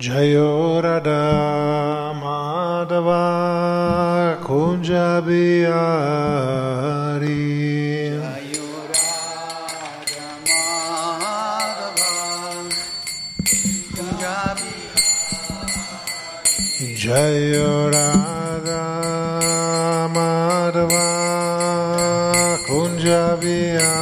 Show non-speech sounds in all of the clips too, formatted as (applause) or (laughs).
Jayo Radha Madhava Kunja Bihari Jayo Radha Madhava Kunja Bihari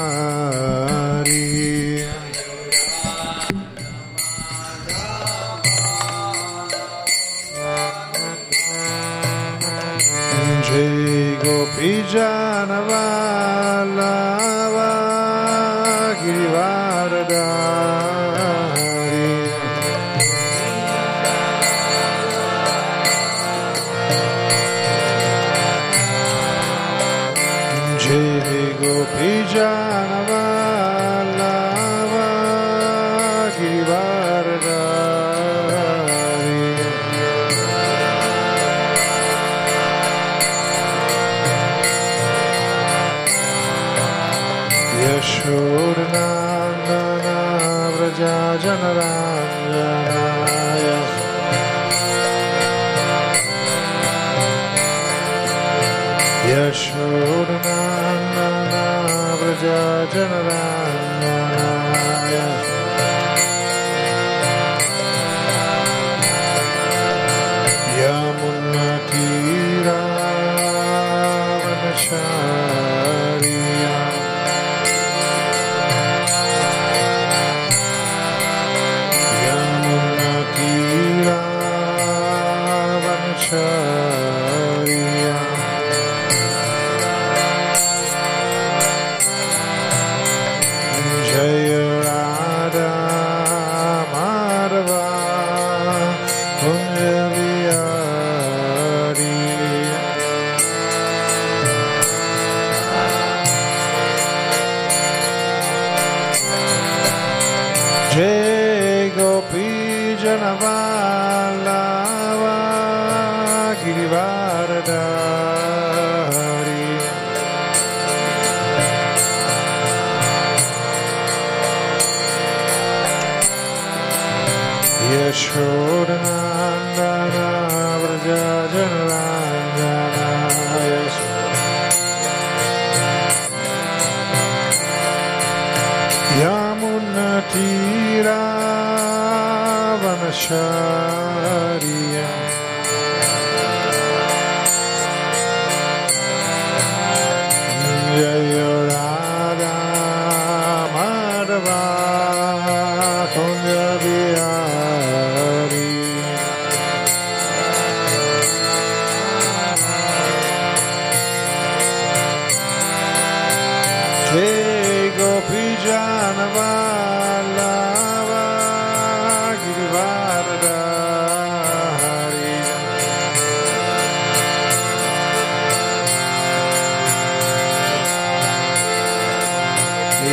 Tanana.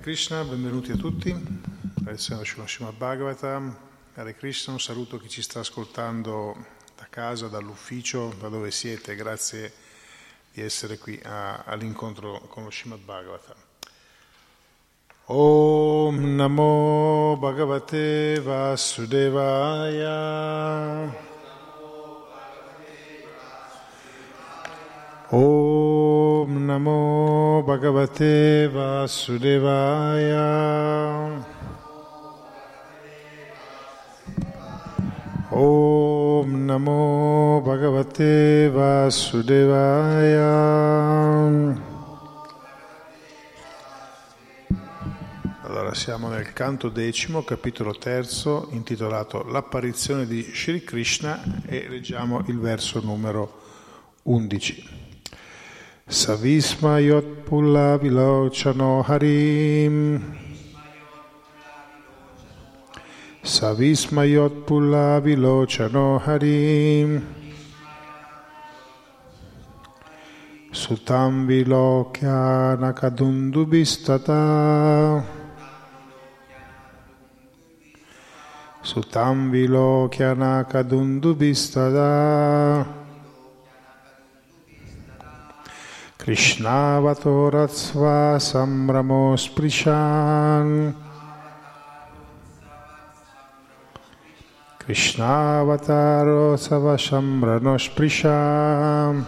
Krishna, benvenuti a tutti. Srimad Srimad Bhagavatam. Hare Krishna, un saluto a chi ci sta ascoltando da casa, dall'ufficio, da dove siete. Grazie di essere qui a- all'incontro con lo Srimad Bhagavatam. Om Namo Bhagavate Vasudevaya ॐ नमो भगवते वासुदेवाय ॐ नमो भगवते वासुदेवाय Allora siamo nel canto decimo, capitolo terzo, intitolato L'apparizione di Sri Krishna e leggiamo il verso numero 11. Savismayot pulla vilochano harim. Savismayot pulla vilochano harim. Sutam vilokya nakadundubistata Sutam vilokya nakadundubistata Krishnavatoratsva samramo sprishan. Krishnavataro savashamrano sprishan.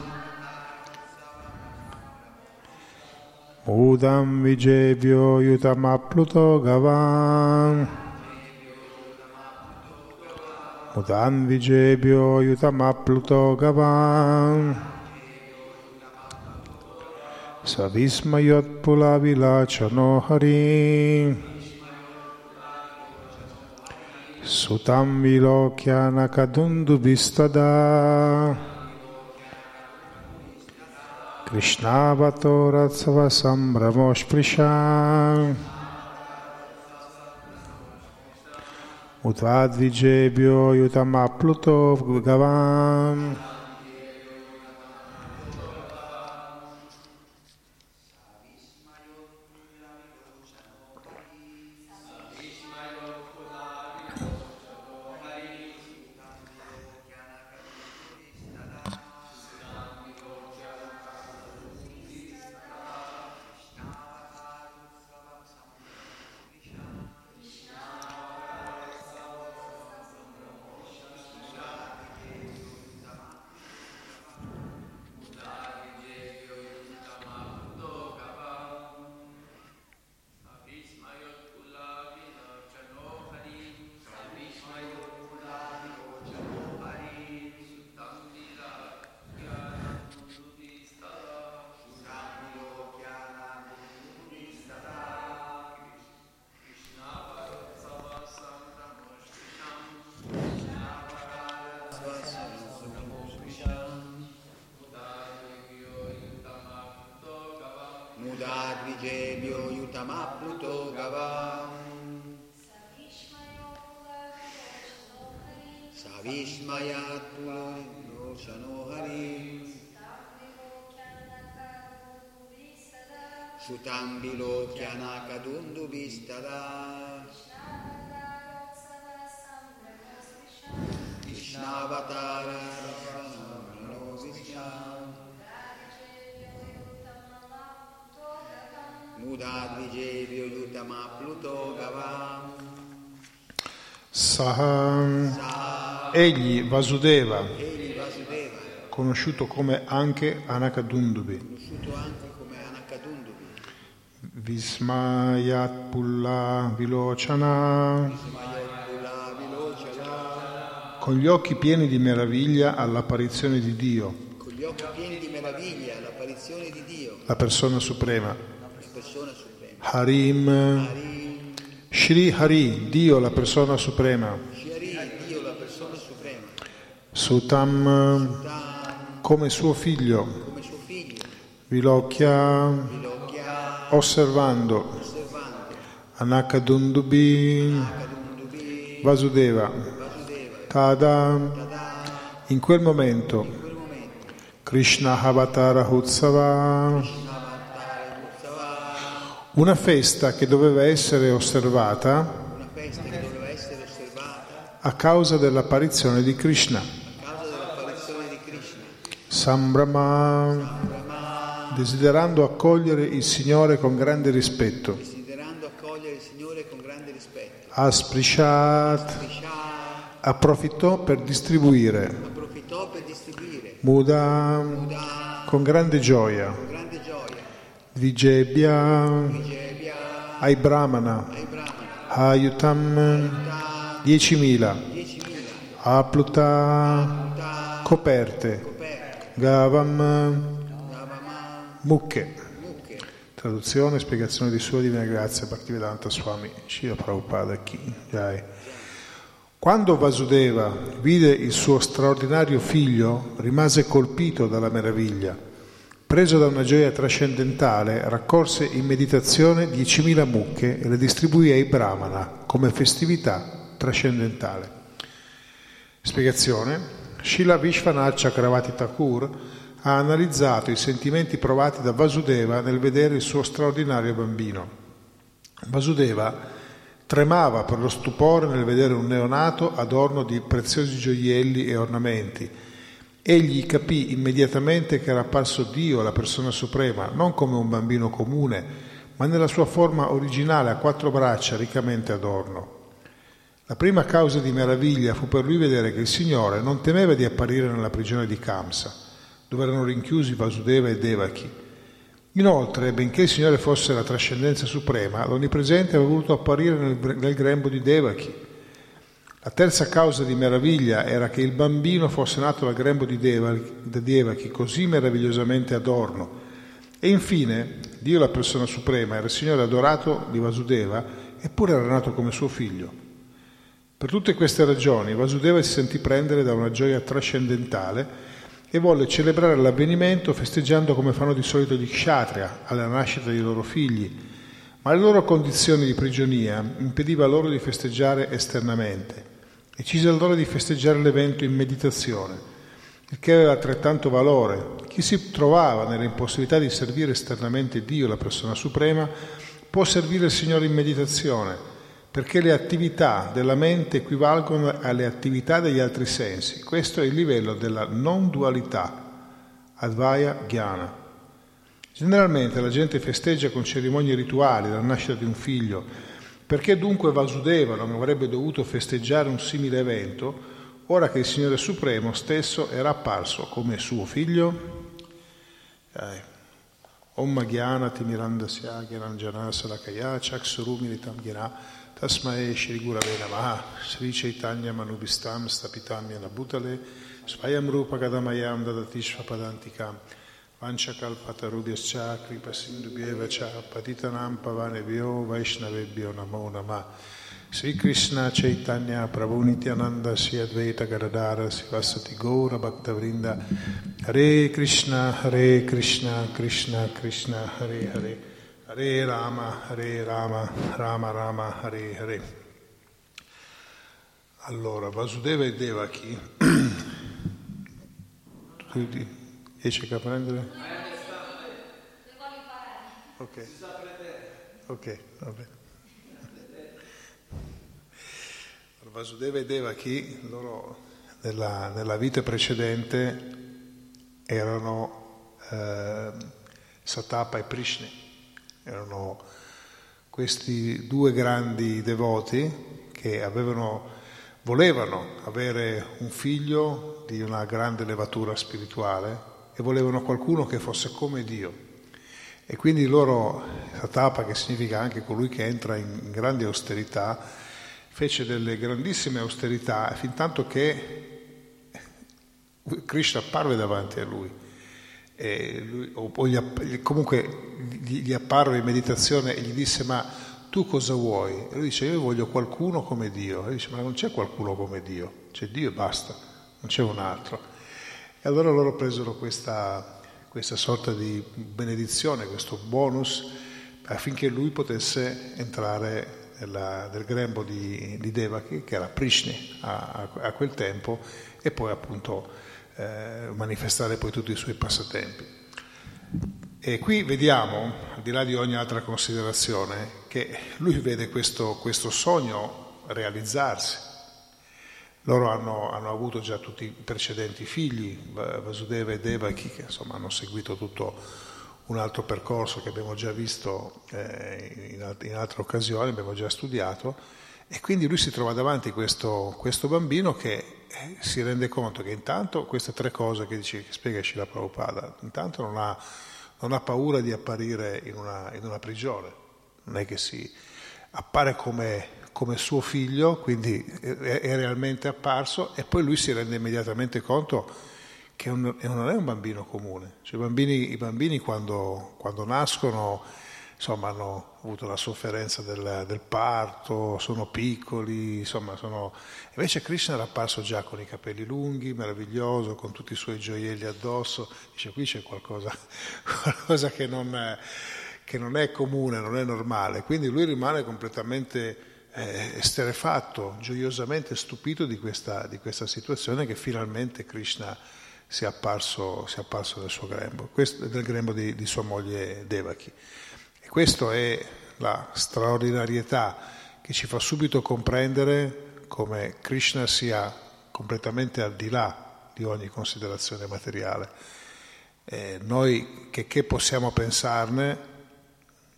Mudam vijevyo yutamapluto gavan. Mudam vijevyo yutamapluto gavan सविस्मयोत्पुलाविलाचनो हरि सुतं विलोक्यानकदुन्दुभिस्तदा कृष्णावतो रत्सवसम्भ्रमोऽस्पृशा उद्वाद्विजेभ्यो युतमाप्लुतो गवाम् Saha. Egli Vasudeva, conosciuto come anche Anakadundubi. Vismayat Pulla Vilochana. Con gli occhi pieni di meraviglia all'apparizione di Dio. Con gli occhi pieni di meraviglia all'apparizione di Dio. La persona suprema. Harim. Shri Hari, Dio la persona suprema. Sutam come suo figlio. Vilokya osservando. Anakadundubi Vasudeva. Tada. In quel momento Krishna Avatara Utsava una festa che doveva essere osservata a causa dell'apparizione di Krishna. Sambrama, desiderando accogliere il Signore con grande rispetto. Asprishat, approfittò per distribuire. Muda, con grande gioia, con grande gioia, Vijebhya, ai Brahmana, Ayutam, ta 10.000, 10.000, Apluta, ta coperte, Gavam, mucche. Traduzione e spiegazione di Sua Divina Grazia, Bhaktivedanta Swami, Shila Prabhupada Ki, Jai. Quando Vasudeva vide il suo straordinario figlio, rimase colpito dalla meraviglia. Preso da una gioia trascendentale, raccolse in meditazione 10.000 mucche e le distribuì ai Brahmana come festività trascendentale. Spiegazione. Srila Vishwanath Chakravati Thakur ha analizzato i sentimenti provati da Vasudeva nel vedere il suo straordinario bambino. Vasudeva tremava per lo stupore nel vedere un neonato adorno di preziosi gioielli e ornamenti. Egli capì immediatamente che era apparso Dio, la persona suprema, non come un bambino comune, ma nella sua forma originale a quattro braccia riccamente adorno. La prima causa di meraviglia fu per lui vedere che il Signore non temeva di apparire nella prigione di Kamsa, dove erano rinchiusi Vasudeva e Devaki. Inoltre, benché il Signore fosse la trascendenza suprema, l'Onnipresente aveva voluto apparire nel, nel grembo di Devaki. La terza causa di meraviglia era che il bambino fosse nato dal grembo di Devaki, così meravigliosamente adorno. E infine, Dio la persona suprema era il Signore adorato di Vasudeva, eppure era nato come suo figlio. Per tutte queste ragioni Vasudeva si sentì prendere da una gioia trascendentale e volle celebrare l'avvenimento festeggiando come fanno di solito gli kshatriya alla nascita dei loro figli, ma le loro condizioni di prigionia impediva loro di festeggiare esternamente. Decise allora di festeggiare l'evento in meditazione, il che aveva altrettanto valore. Chi si trovava nell'impossibilità di servire esternamente Dio, la persona suprema, può servire il Signore in meditazione, perché le attività della mente equivalgono alle attività degli altri sensi. Questo è il livello della non dualità, Advaya Jnana. Generalmente la gente festeggia con cerimonie rituali la nascita di un figlio, perché dunque Vasudeva non avrebbe dovuto festeggiare un simile evento ora che il Signore Supremo stesso era apparso come suo figlio? Eh. Om Jnana Timirandasya Gyananjana Salakaya Chaksurumilitam Jnana Tasmae Shri Gurave Sri Chaitanya Manubhistam Stapitam Yana Bhutale Svayam Rupa Gadamayam Dadatishva Padantikam Vanchakalpatarubhyascha Kripa Sindhubhyeva Cha Patitanam Pavanebhyo Vaishnavebhyo Namo Namah. Sri Krishna Chaitanya Prabhu Nityananda Sri Advaita Gadadara Sivasati Gaura Bhaktavrinda Hare Krishna Hare Krishna Krishna Krishna Hare Hare. Hare Rama Hare Rama Rama Rama Hare Hare. Allora, Vasudeva e Devaki (clears throat) riesci a prendere? Ok, ok, va bene. Vasudeva e Devaki, loro nella, nella vita precedente erano eh, Satapa e Prishni, erano questi due grandi devoti che avevano, volevano avere un figlio di una grande levatura spirituale e volevano qualcuno che fosse come Dio. E quindi loro, Satapa, che significa anche colui che entra in grande austerità, fece delle grandissime austerità fin tanto che Krishna apparve davanti a lui. lui o, o gli, comunque gli, gli apparve in meditazione e gli disse ma tu cosa vuoi? E lui dice io voglio qualcuno come Dio. E lui dice ma non c'è qualcuno come Dio, c'è Dio e basta, non c'è un altro. E allora loro presero questa, questa sorta di benedizione, questo bonus affinché lui potesse entrare della, del grembo di, di, Devaki, che era Prishni a, a, quel tempo, e poi appunto eh, manifestare poi tutti i suoi passatempi. E qui vediamo, al di là di ogni altra considerazione, che lui vede questo, questo sogno realizzarsi. Loro hanno, hanno, avuto già tutti i precedenti figli, Vasudeva e Devaki, che insomma hanno seguito tutto un altro percorso che abbiamo già visto eh, in, in, altre occasioni, abbiamo già studiato, e quindi lui si trova davanti questo, questo bambino che eh, si rende conto che intanto queste tre cose che, dice, che spiega Shila Prabhupada, intanto non ha, non ha paura di apparire in una, in una, prigione, non è che si appare come, come suo figlio, quindi è, realmente apparso e poi lui si rende immediatamente conto che non è un bambino comune. Cioè, i, bambini, i bambini quando, quando nascono insomma, hanno avuto la sofferenza del, del parto, sono piccoli, insomma, sono... Invece Krishna era apparso già con i capelli lunghi, meraviglioso, con tutti i suoi gioielli addosso, dice qui c'è qualcosa, (laughs) qualcosa che, non che, non è, comune, non è normale, quindi lui rimane completamente eh, esterefatto, gioiosamente stupito di questa, di questa, situazione che finalmente Krishna si è apparso, si è apparso nel suo grembo, questo, nel grembo di, di sua moglie Devaki. Questa è la straordinarietà che ci fa subito comprendere come Krishna sia completamente al di là di ogni considerazione materiale. Eh, noi che, che, possiamo pensarne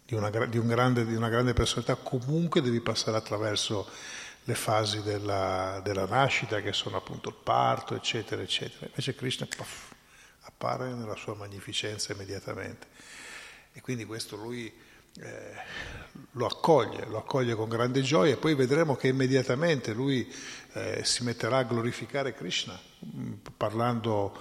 di una, di, un grande, di una, grande, personalità, comunque devi passare attraverso le fasi della, della, nascita, che sono appunto il parto, eccetera, eccetera. Invece Krishna puff, appare nella sua magnificenza immediatamente. E quindi questo lui eh, lo accoglie, lo accoglie con grande gioia e poi vedremo che immediatamente lui eh, si metterà a glorificare Krishna, mm, parlando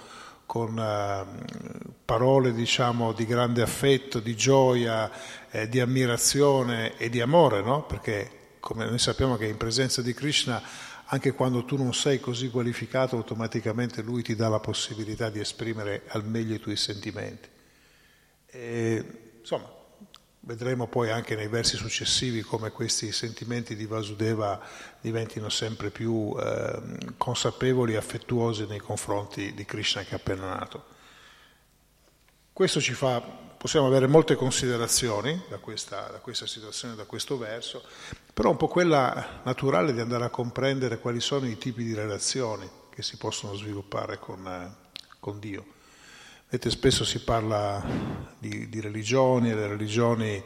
con eh, parole diciamo, di grande affetto, di gioia, eh, di ammirazione e di amore, no? perché come noi sappiamo che in presenza di Krishna anche quando tu non sei così qualificato, automaticamente lui ti dà la possibilità di esprimere al meglio i tuoi sentimenti. E, insomma, vedremo poi anche nei versi successivi come questi sentimenti di Vasudeva diventino sempre più eh, consapevoli e affettuosi nei confronti di Krishna che è appena nato. Questo ci fa, possiamo avere molte considerazioni da questa, da questa situazione, da questo verso, però un po' quella naturale di andare a comprendere quali sono i tipi di relazioni che si possono sviluppare con, con Dio. Vedete, spesso si parla di, di religioni e le religioni,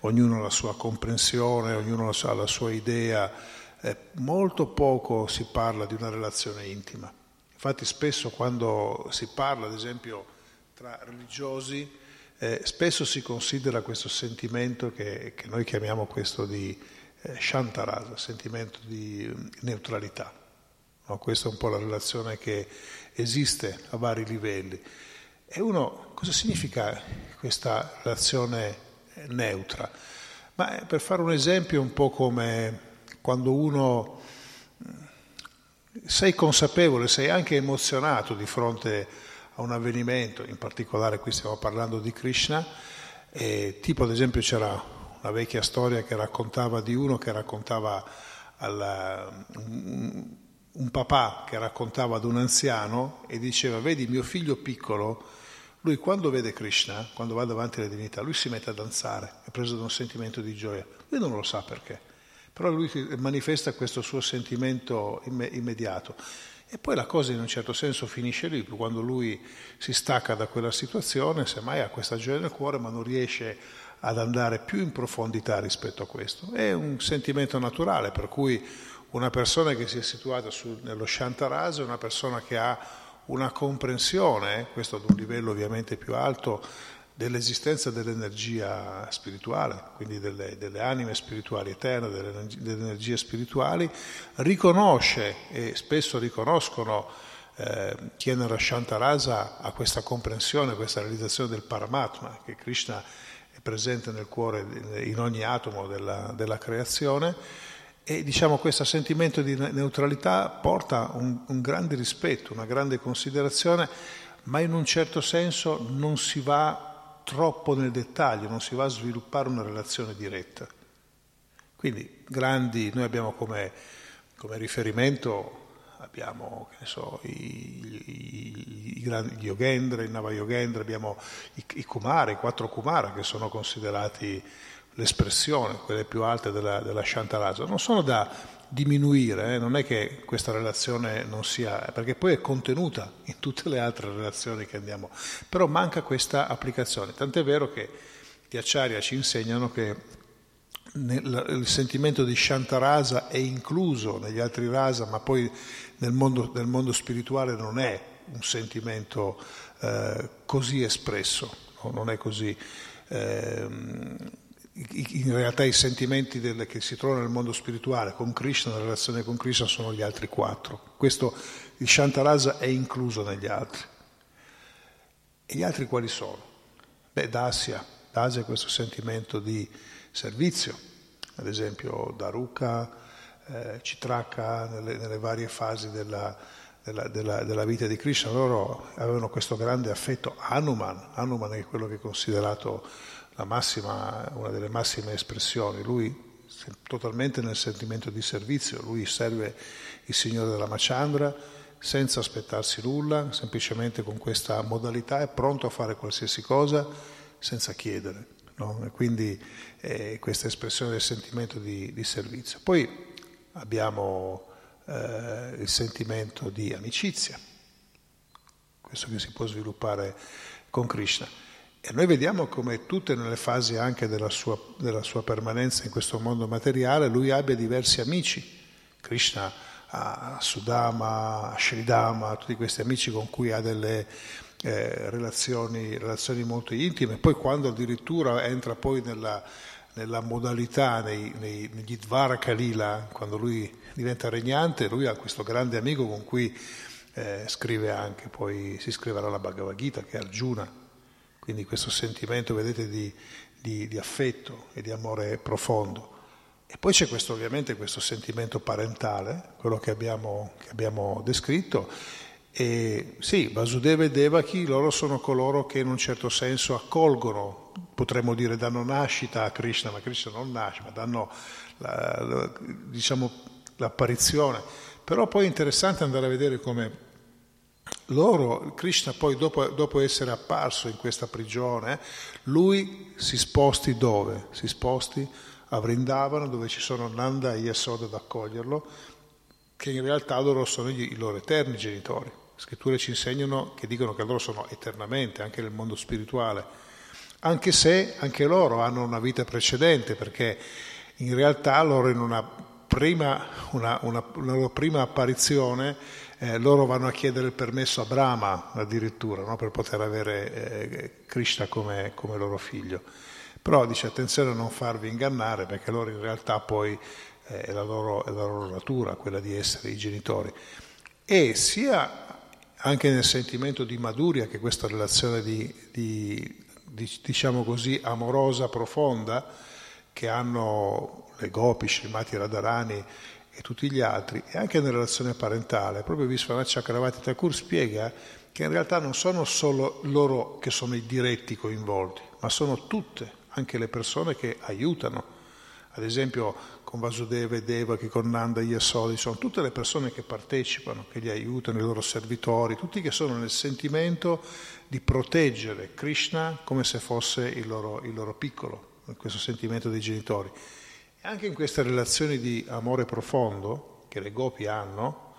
ognuno ha la sua comprensione, ognuno ha la sua idea, eh, molto poco si parla di una relazione intima. Infatti spesso quando si parla, ad esempio, tra religiosi, eh, spesso si considera questo sentimento che, che noi chiamiamo questo di eh, Shantarasa, sentimento di neutralità. No? Questa è un po' la relazione che esiste a vari livelli. E uno, cosa significa questa relazione neutra? Ma per fare un esempio, un po' come quando uno sei consapevole, sei anche emozionato di fronte a un avvenimento, in particolare qui stiamo parlando di Krishna, e tipo ad esempio c'era una vecchia storia che raccontava di uno che raccontava al, un, papà che raccontava ad un anziano e diceva vedi mio figlio piccolo lui quando vede Krishna, quando va davanti alle divinità, lui si mette a danzare, è preso da un sentimento di gioia. Lui non lo sa perché, però lui manifesta questo suo sentimento immediato. E poi la cosa in un certo senso finisce lì, quando lui si stacca da quella situazione, semmai ha questa gioia nel cuore, ma non riesce ad andare più in profondità rispetto a questo. È un sentimento naturale, per cui una persona che si è situata su, nello è una persona che ha una comprensione, questo ad un livello ovviamente più alto, dell'esistenza dell'energia spirituale, quindi delle, delle anime spirituali eterne, delle, delle, energie spirituali, riconosce e spesso riconoscono eh, chi è nella Shantarasa a questa comprensione, questa realizzazione del Paramatma, che Krishna è presente nel cuore, in ogni atomo della, della creazione, e diciamo, questo sentimento di neutralità porta un, un grande rispetto, una grande considerazione, ma in un certo senso non si va troppo nel dettaglio, non si va a sviluppare una relazione diretta. Quindi grandi, noi abbiamo come, come riferimento, abbiamo so, i, i, i, grandi, gli Yogendra, il Nava Yogendra, abbiamo i, i Kumara, i quattro Kumara che sono considerati l'espressione, quelle più alte della, della Shantarasa, non sono da diminuire, eh? non è che questa relazione non sia, perché poi è contenuta in tutte le altre relazioni che andiamo, però manca questa applicazione, tant'è vero che gli acciaria ci insegnano che il sentimento di Shantarasa è incluso negli altri rasa, ma poi nel mondo, nel mondo spirituale non è un sentimento eh, così espresso, no? non è così. Eh, in realtà i sentimenti del, che si trovano nel mondo spirituale con Krishna, la relazione con Krishna, sono gli altri quattro. Questo, il Shantarasa è incluso negli altri. E gli altri quali sono? Beh, Dasya. Dasya è questo sentimento di servizio, ad esempio Daruka, eh, Citraka, nelle, nelle, varie fasi della, della, della, della, vita di Krishna, loro avevano questo grande affetto. Hanuman, Hanuman è quello che è considerato massima, una delle massime espressioni, lui totalmente nel sentimento di servizio, lui serve il Signore della Machandra senza aspettarsi nulla, semplicemente con questa modalità è pronto a fare qualsiasi cosa senza chiedere. No? Quindi eh, questa espressione del sentimento di, di servizio. Poi abbiamo eh, il sentimento di amicizia, questo che si può sviluppare con Krishna. E noi vediamo come tutte nelle fasi anche della sua, della sua permanenza in questo mondo materiale, lui abbia diversi amici. Krishna ha Sudama, Sridama, tutti questi amici con cui ha delle eh, relazioni, relazioni, molto intime. Poi quando addirittura entra poi nella, nella modalità, nei, nei, negli Dvaraka Lila, quando lui diventa regnante, lui ha questo grande amico con cui eh, scrive anche, poi si scriverà la Bhagavad Gita, che è Arjuna quindi questo sentimento, vedete, di, di, di affetto e di amore profondo. E poi c'è questo, ovviamente questo sentimento parentale, quello che abbiamo, che abbiamo descritto. E sì, Vasudeva e Devaki, loro sono coloro che in un certo senso accolgono, potremmo dire danno nascita a Krishna, ma Krishna non nasce, ma danno la, la, diciamo, l'apparizione. Però poi è interessante andare a vedere come loro, Krishna poi dopo, dopo, essere apparso in questa prigione, lui si sposti dove? Si sposti a Vrindavana dove ci sono Nanda e Yasoda ad accoglierlo, che in realtà loro sono gli, i loro eterni genitori. Le scritture ci insegnano che dicono che loro sono eternamente, anche nel mondo spirituale, anche se anche loro hanno una vita precedente, perché in realtà loro in una prima, una, una, una loro prima apparizione eh, loro vanno a chiedere il permesso a Brahma addirittura no? per poter avere eh, Krishna come, come, loro figlio. Però dice attenzione a non farvi ingannare perché loro in realtà poi eh, è, la loro, è la loro natura quella di essere i genitori. E sia anche nel sentimento di Maduria che questa relazione di, di, di diciamo così, amorosa, profonda che hanno le Gopi, Srimati Radharani e tutti gli altri, e anche nella relazione parentale. Proprio Viswanath Chakravarti Thakur spiega che in realtà non sono solo loro che sono i diretti coinvolti, ma sono tutte, anche le persone che aiutano. Ad esempio con Vasudeva e Deva, che con Nanda e Yasodi, sono tutte le persone che partecipano, che li aiutano, i loro servitori, tutti che sono nel sentimento di proteggere Krishna come se fosse il loro, il loro piccolo, questo sentimento dei genitori. Anche in queste relazioni di amore profondo che le gopi hanno,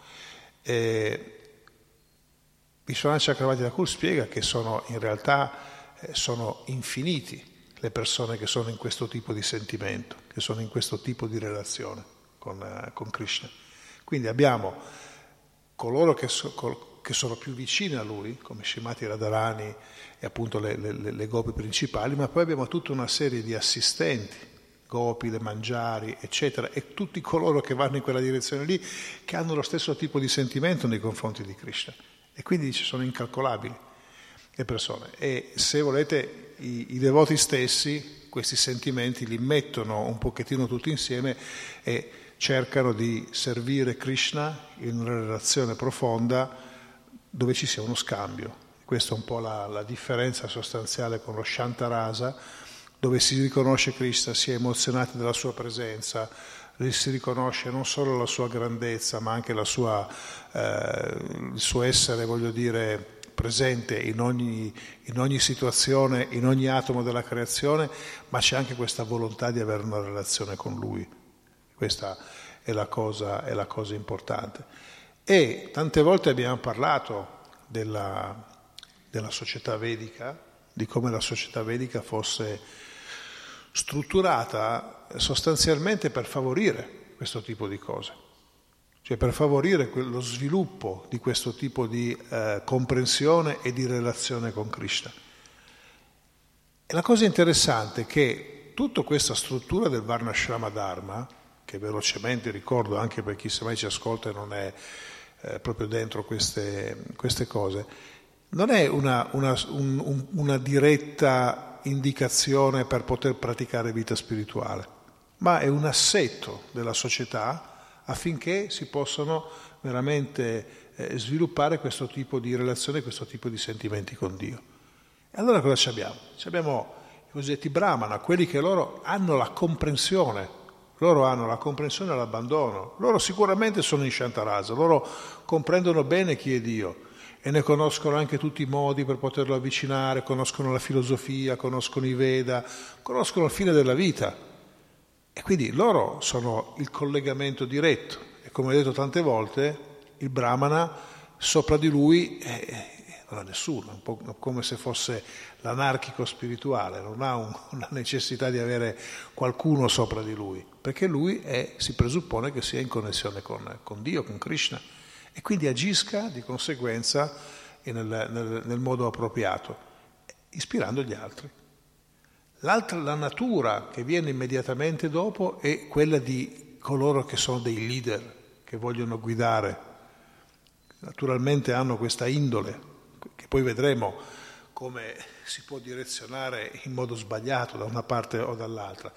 eh, Vishwanath Chakravarti Thakur spiega che sono in realtà eh, sono infiniti le persone che sono in questo tipo di sentimento, che sono in questo tipo di relazione con, eh, con Krishna. Quindi abbiamo coloro che, so, col, che, sono più vicini a lui, come Shimati Radharani e appunto le, le, le gopi principali, ma poi abbiamo tutta una serie di assistenti Gopi, le Mangiari, eccetera, e tutti coloro che vanno in quella direzione lì, che hanno lo stesso tipo di sentimento nei confronti di Krishna. E quindi ci sono incalcolabili le persone. E se volete, i, i devoti stessi questi sentimenti li mettono un pochettino tutti insieme e cercano di servire Krishna in una relazione profonda dove ci sia uno scambio. Questa è un po' la, la differenza sostanziale con lo Shantarasa, dove si riconosce Krishna, si è emozionati dalla sua presenza, si riconosce non solo la sua grandezza, ma anche sua, eh, il suo essere, voglio dire, presente in ogni, in ogni, situazione, in ogni atomo della creazione, ma c'è anche questa volontà di avere una relazione con Lui. Questa è la cosa, è la cosa importante. E tante volte abbiamo parlato della, della società vedica, di come la società vedica fosse strutturata sostanzialmente per favorire questo tipo di cose, cioè per favorire lo sviluppo di questo tipo di eh, comprensione e di relazione con Krishna. E la cosa interessante è che tutta questa struttura del Varnashrama Dharma, che velocemente ricordo anche per chi mai ci ascolta e non è eh, proprio dentro queste, queste, cose, non è una, una, un, una diretta indicazione per poter praticare vita spirituale, ma è un assetto della società affinché si possano veramente eh, sviluppare questo tipo di relazione, questo tipo di sentimenti con Dio. E allora cosa ci abbiamo? Ci abbiamo i cosiddetti brahmana, quelli che loro hanno la comprensione, loro hanno la comprensione e l'abbandono, loro sicuramente sono in Shantarasa, loro comprendono bene chi è Dio, e ne conoscono anche tutti i modi per poterlo avvicinare, conoscono la filosofia, conoscono i Veda, conoscono il fine della vita. E quindi loro sono il collegamento diretto. E come ho detto tante volte, il Brahmana sopra di lui è, non ha nessuno, un po' come se fosse l'anarchico spirituale, non ha un, (laughs) una necessità di avere qualcuno sopra di lui, perché lui è, si presuppone che sia in connessione con, con Dio, con Krishna e quindi agisca di conseguenza nel, nel, nel modo appropriato, ispirando gli altri. L'altra, la natura che viene immediatamente dopo è quella di coloro che sono dei leader, che vogliono guidare. Naturalmente hanno questa indole, che poi vedremo come si può direzionare in modo sbagliato da una parte o dall'altra.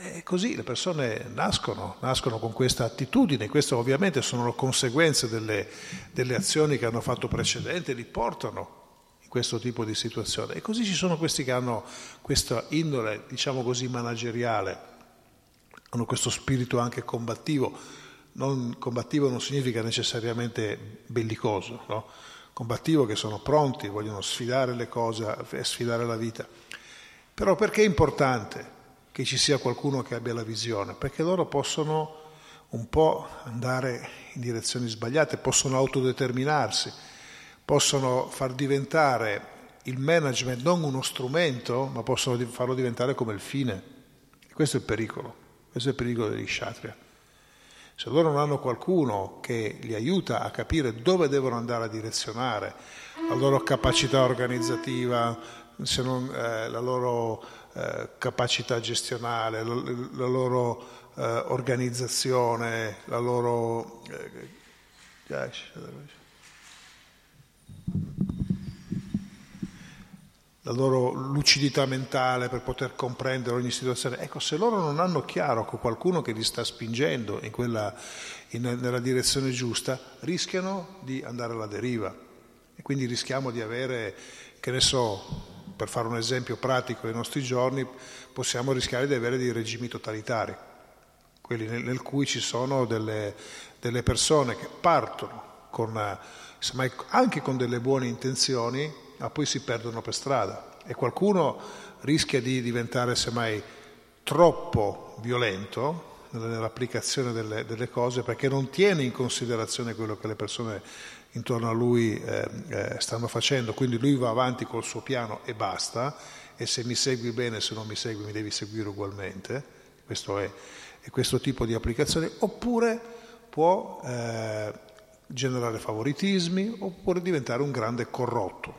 E così le persone nascono, nascono con questa attitudine, queste ovviamente sono le conseguenze delle, delle azioni che hanno fatto precedente, li portano in questo tipo di situazione. E così ci sono questi che hanno questa indole, diciamo così, manageriale, hanno questo spirito anche combattivo. Non, combattivo non significa necessariamente bellicoso, no? combattivo che sono pronti, vogliono sfidare le cose, sfidare la vita. Però perché è importante? Che ci sia qualcuno che abbia la visione, perché loro possono un po' andare in direzioni sbagliate, possono autodeterminarsi, possono far diventare il management non uno strumento, ma possono farlo diventare come il fine. Questo è il pericolo, questo è il pericolo degli kshatriya. Se loro non hanno qualcuno che li aiuta a capire dove devono andare a direzionare la loro capacità organizzativa, non, eh, la loro eh, capacità gestionale, la, la loro eh, organizzazione, la loro... Eh, la loro lucidità mentale per poter comprendere ogni situazione. Ecco, se loro non hanno chiaro qualcuno che li sta spingendo in quella, in, nella direzione giusta, rischiano di andare alla deriva. E quindi rischiamo di avere, che ne so, per fare un esempio pratico dei nostri giorni, possiamo rischiare di avere dei regimi totalitari, quelli nel, nel cui ci sono delle, delle, persone che partono con, anche con delle buone intenzioni, ma poi si perdono per strada. E qualcuno rischia di diventare semmai troppo violento nell'applicazione delle, delle cose perché non tiene in considerazione quello che le persone intorno a lui eh, eh, stanno facendo, quindi lui va avanti col suo piano e basta, e se mi segui bene, se non mi segui mi devi seguire ugualmente, questo è, è questo tipo di applicazione, oppure può eh, generare favoritismi, oppure diventare un grande corrotto,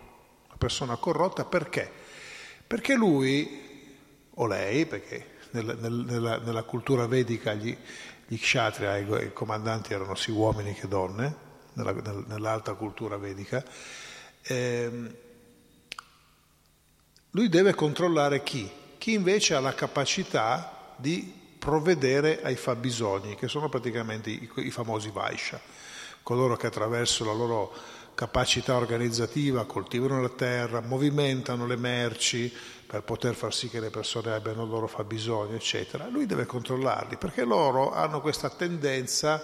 una persona corrotta perché? Perché lui, o lei, perché nel, nel, nella, nella, cultura vedica gli, gli kshatriya, i, comandanti erano sia uomini che donne, nella, nell'alta cultura vedica, eh, lui deve controllare chi? Chi invece ha la capacità di provvedere ai fabbisogni, che sono praticamente i, i famosi Vaisha, coloro che attraverso la loro capacità organizzativa coltivano la terra, movimentano le merci per poter far sì che le persone abbiano il loro fabbisogno, eccetera. Lui deve controllarli perché loro hanno questa tendenza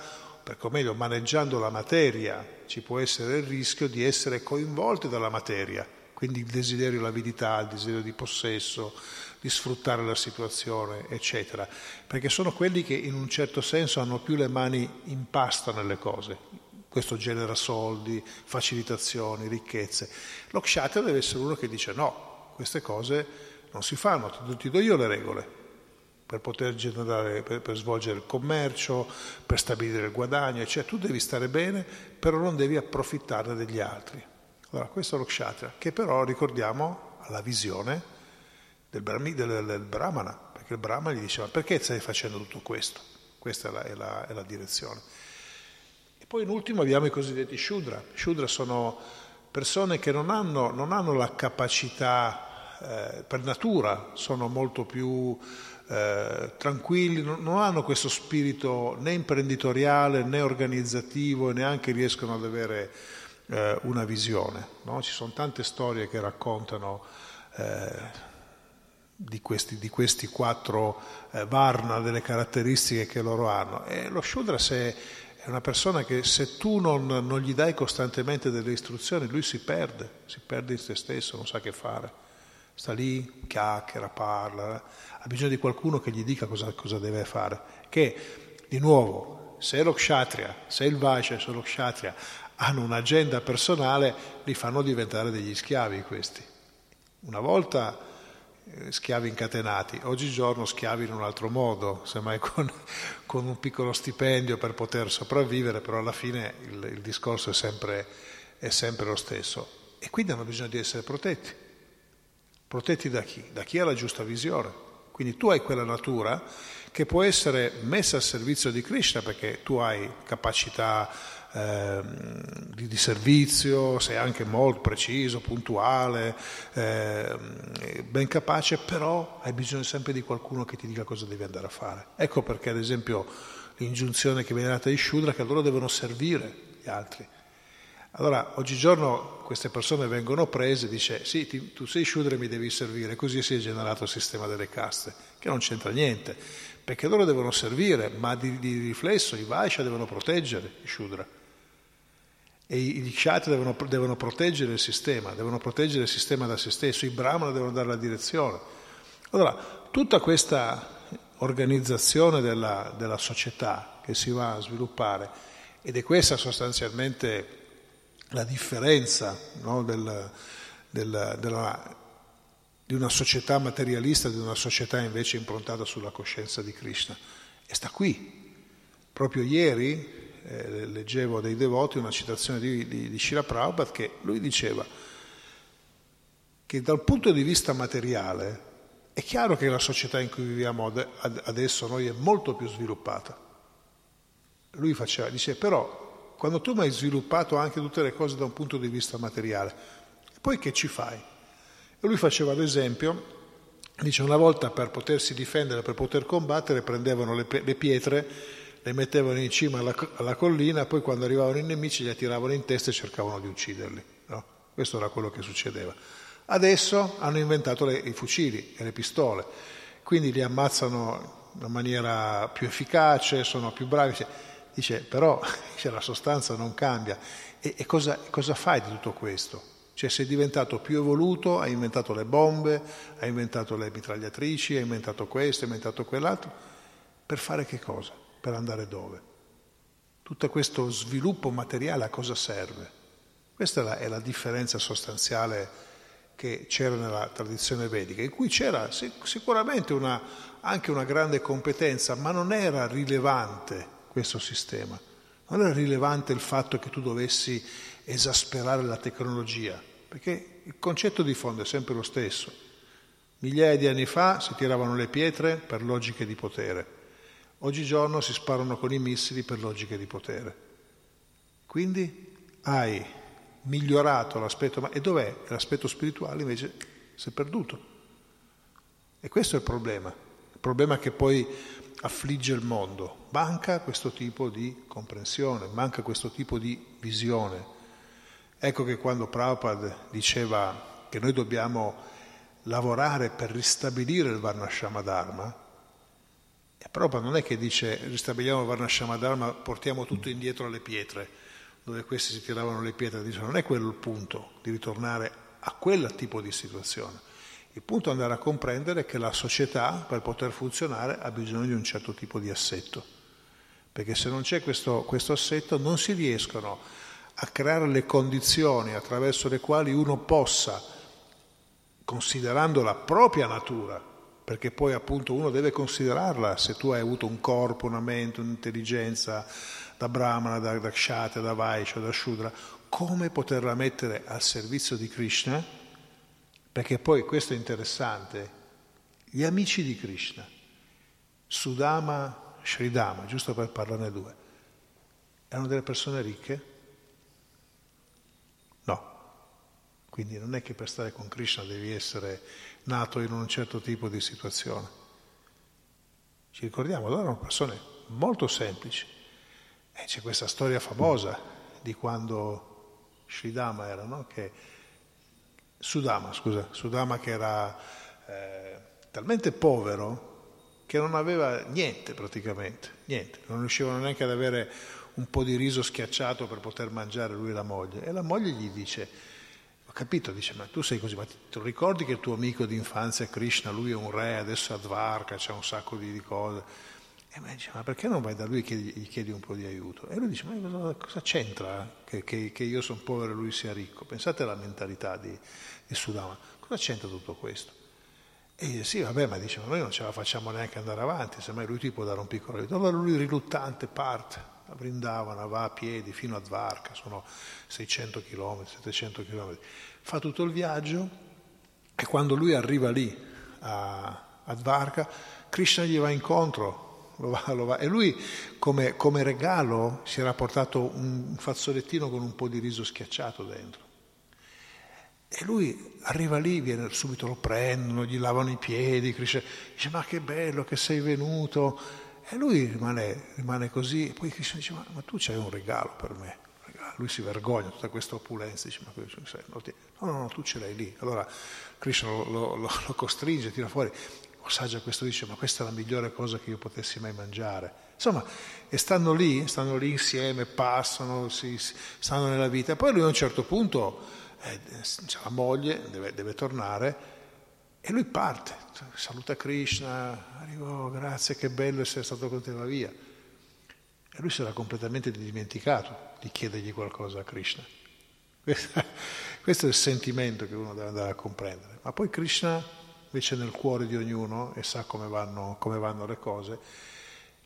o meglio maneggiando la materia ci può essere il rischio di essere coinvolti dalla materia, quindi il desiderio di avidità, il desiderio di possesso, di sfruttare la situazione, eccetera, perché sono quelli che in un certo senso hanno più le mani in pasta nelle cose. Questo genera soldi, facilitazioni, ricchezze. Lo kshatriya deve essere uno che dice no, queste cose non si fanno, ti do io le regole, per poter generare, per, per, svolgere il commercio, per stabilire il guadagno, cioè tu devi stare bene, però non devi approfittarne degli altri. Allora, questo è lo kshatriya, che però ricordiamo alla visione del, Brahmi, del, del Brahmana, perché il Brahmana gli diceva perché stai facendo tutto questo? Questa è la, è la, è la direzione. E poi in ultimo abbiamo i cosiddetti Shudra. Shudra sono persone che non hanno, non hanno la capacità, eh, per natura, sono molto più eh, tranquilli, non, hanno questo spirito né imprenditoriale né organizzativo e neanche riescono ad avere eh, una visione. No? Ci sono tante storie che raccontano eh, di, questi, di, questi, quattro eh, Varna, delle caratteristiche che loro hanno. E lo Shudra se è una persona che se tu non, non, gli dai costantemente delle istruzioni, lui si perde, si perde in se stesso, non sa che fare. Sta lì, chiacchiera, parla, ha bisogno di qualcuno che gli dica cosa, cosa deve fare. Che, di nuovo, se lo kshatriya, se il vaisha, se lo kshatriya hanno un'agenda personale, li fanno diventare degli schiavi questi. Una volta eh, schiavi incatenati, oggigiorno schiavi in un altro modo, semmai con, (laughs) con un piccolo stipendio per poter sopravvivere, però alla fine il, il discorso è sempre, è sempre lo stesso. E quindi hanno bisogno di essere protetti. Protetti da chi? Da chi ha la giusta visione. Quindi tu hai quella natura che può essere messa al servizio di Krishna perché tu hai capacità eh, di, di, servizio, sei anche molto preciso, puntuale, eh, ben capace, però hai bisogno sempre di qualcuno che ti dica cosa devi andare a fare. Ecco perché ad esempio l'ingiunzione che viene data di Shudra è che loro devono servire gli altri. Allora, oggigiorno queste persone vengono prese dice sì, ti, tu sei Shudra e mi devi servire, così si è generato il sistema delle caste, che non c'entra niente, perché loro devono servire, ma di, di riflesso i Vaisha devono proteggere i Shudra e gli kshatri devono, devono, proteggere il sistema, devono proteggere il sistema da se stesso, i brahmana devono dare la direzione. Allora, tutta questa organizzazione della, della società che si va a sviluppare, ed è questa sostanzialmente la differenza no, del, del, della, di una società materialista di una società invece improntata sulla coscienza di Krishna, e sta qui. Proprio ieri eh, leggevo dei devoti una citazione di, di, di Shira Prabhupada che lui diceva che dal punto di vista materiale è chiaro che la società in cui viviamo adesso noi è molto più sviluppata. Lui faceva, dice però quando tu hai sviluppato anche tutte le cose da un punto di vista materiale, poi che ci fai? E lui faceva l'esempio, dice una volta per potersi difendere, per poter combattere, prendevano le, le pietre le mettevano in cima alla, alla, collina, poi quando arrivavano i nemici li attiravano in testa e cercavano di ucciderli. No? Questo era quello che succedeva. Adesso hanno inventato le, i fucili e le pistole, quindi li ammazzano in maniera più efficace, sono più bravi. Dice, però (laughs) cioè, la sostanza non cambia. E, e cosa, cosa fai di tutto questo? Cioè sei diventato più evoluto, hai inventato le bombe, hai inventato le mitragliatrici, hai inventato questo, hai inventato quell'altro. Per fare che cosa? per andare dove? Tutto questo sviluppo materiale a cosa serve? Questa è la, è la differenza sostanziale che c'era nella tradizione vedica, in cui c'era sicuramente una, anche una grande competenza, ma non era rilevante questo sistema, non era rilevante il fatto che tu dovessi esasperare la tecnologia, perché il concetto di fondo è sempre lo stesso. Migliaia di anni fa si tiravano le pietre per logiche di potere. Oggigiorno si sparano con i missili per logiche di potere. Quindi hai migliorato l'aspetto, ma e dov'è? L'aspetto spirituale invece si è perduto. E questo è il problema, il problema che poi affligge il mondo. Manca questo tipo di comprensione, manca questo tipo di visione. Ecco che quando Prabhupada diceva che noi dobbiamo lavorare per ristabilire il Varnashama Dharma, Prabhupada non è che dice ristabiliamo Varnashama Dharma, portiamo tutto indietro alle pietre, dove questi si tiravano le pietre, dice non è quello il punto di ritornare a quel tipo di situazione. Il punto è andare a comprendere che la società per poter funzionare ha bisogno di un certo tipo di assetto, perché se non c'è questo, questo assetto non si riescono a creare le condizioni attraverso le quali uno possa, considerando la propria natura, perché poi appunto uno deve considerarla, se tu hai avuto un corpo, una mente, un'intelligenza da Brahmana, da, da da Vaishya, da Shudra, come poterla mettere al servizio di Krishna? Perché poi questo è interessante, gli amici di Krishna, Sudama, Sridama, giusto per parlarne due, erano delle persone ricche? No. Quindi non è che per stare con Krishna devi essere nato in un certo tipo di situazione. Ci ricordiamo, loro erano persone molto semplici. E c'è questa storia famosa di quando Sridama era, no? che, Sudama, scusa, Sudama che era eh, talmente povero che non aveva niente praticamente, niente, non riuscivano neanche ad avere un po' di riso schiacciato per poter mangiare lui e la moglie. E la moglie gli dice, ho capito, dice, ma tu sei così, ma ti, ti ricordi che il tuo amico di infanzia è Krishna, lui è un re, adesso è Advarka, c'è un sacco di, di cose. E mi dice, ma perché non vai da lui e gli chiedi un po' di aiuto? E lui dice, ma cosa, cosa c'entra che, che, che, io sono povero e lui sia ricco? Pensate alla mentalità di, di Sudama, cosa c'entra tutto questo? E dice, sì, vabbè, ma dice, ma noi non ce la facciamo neanche andare avanti, semmai lui ti può dare un piccolo aiuto. Allora lui riluttante parte, a Vrindavana, va a piedi fino a Dvarka, sono 600 km, 700 km, fa tutto il viaggio e quando lui arriva lì a, a Dvarka, Krishna gli va incontro, lo va, lo va, e lui come, come regalo si era portato un fazzolettino con un po' di riso schiacciato dentro. E lui arriva lì, viene, subito lo prendono, gli lavano i piedi, dice ma che bello che sei venuto. E lui rimane, rimane così, e poi Krishna dice ma, ma tu c'hai un regalo per me. Lui si vergogna, tutta questa opulenza, dice ma no, no, no, tu ce l'hai lì. Allora Krishna lo, lo, lo, lo costringe, tira fuori. Osaggia questo dice ma questa è la migliore cosa che io potessi mai mangiare. Insomma, e stanno lì, stanno lì insieme, passano, si, stanno nella vita. Poi lui a un certo punto c'è la moglie, deve, deve, tornare e lui parte, saluta Krishna, arrivo, grazie, che bello essere stato con te, va via. E lui si era completamente dimenticato di chiedergli qualcosa a Krishna. (laughs) Questo è il sentimento che uno deve andare a comprendere. Ma poi Krishna invece nel cuore di ognuno e sa come vanno, come vanno le cose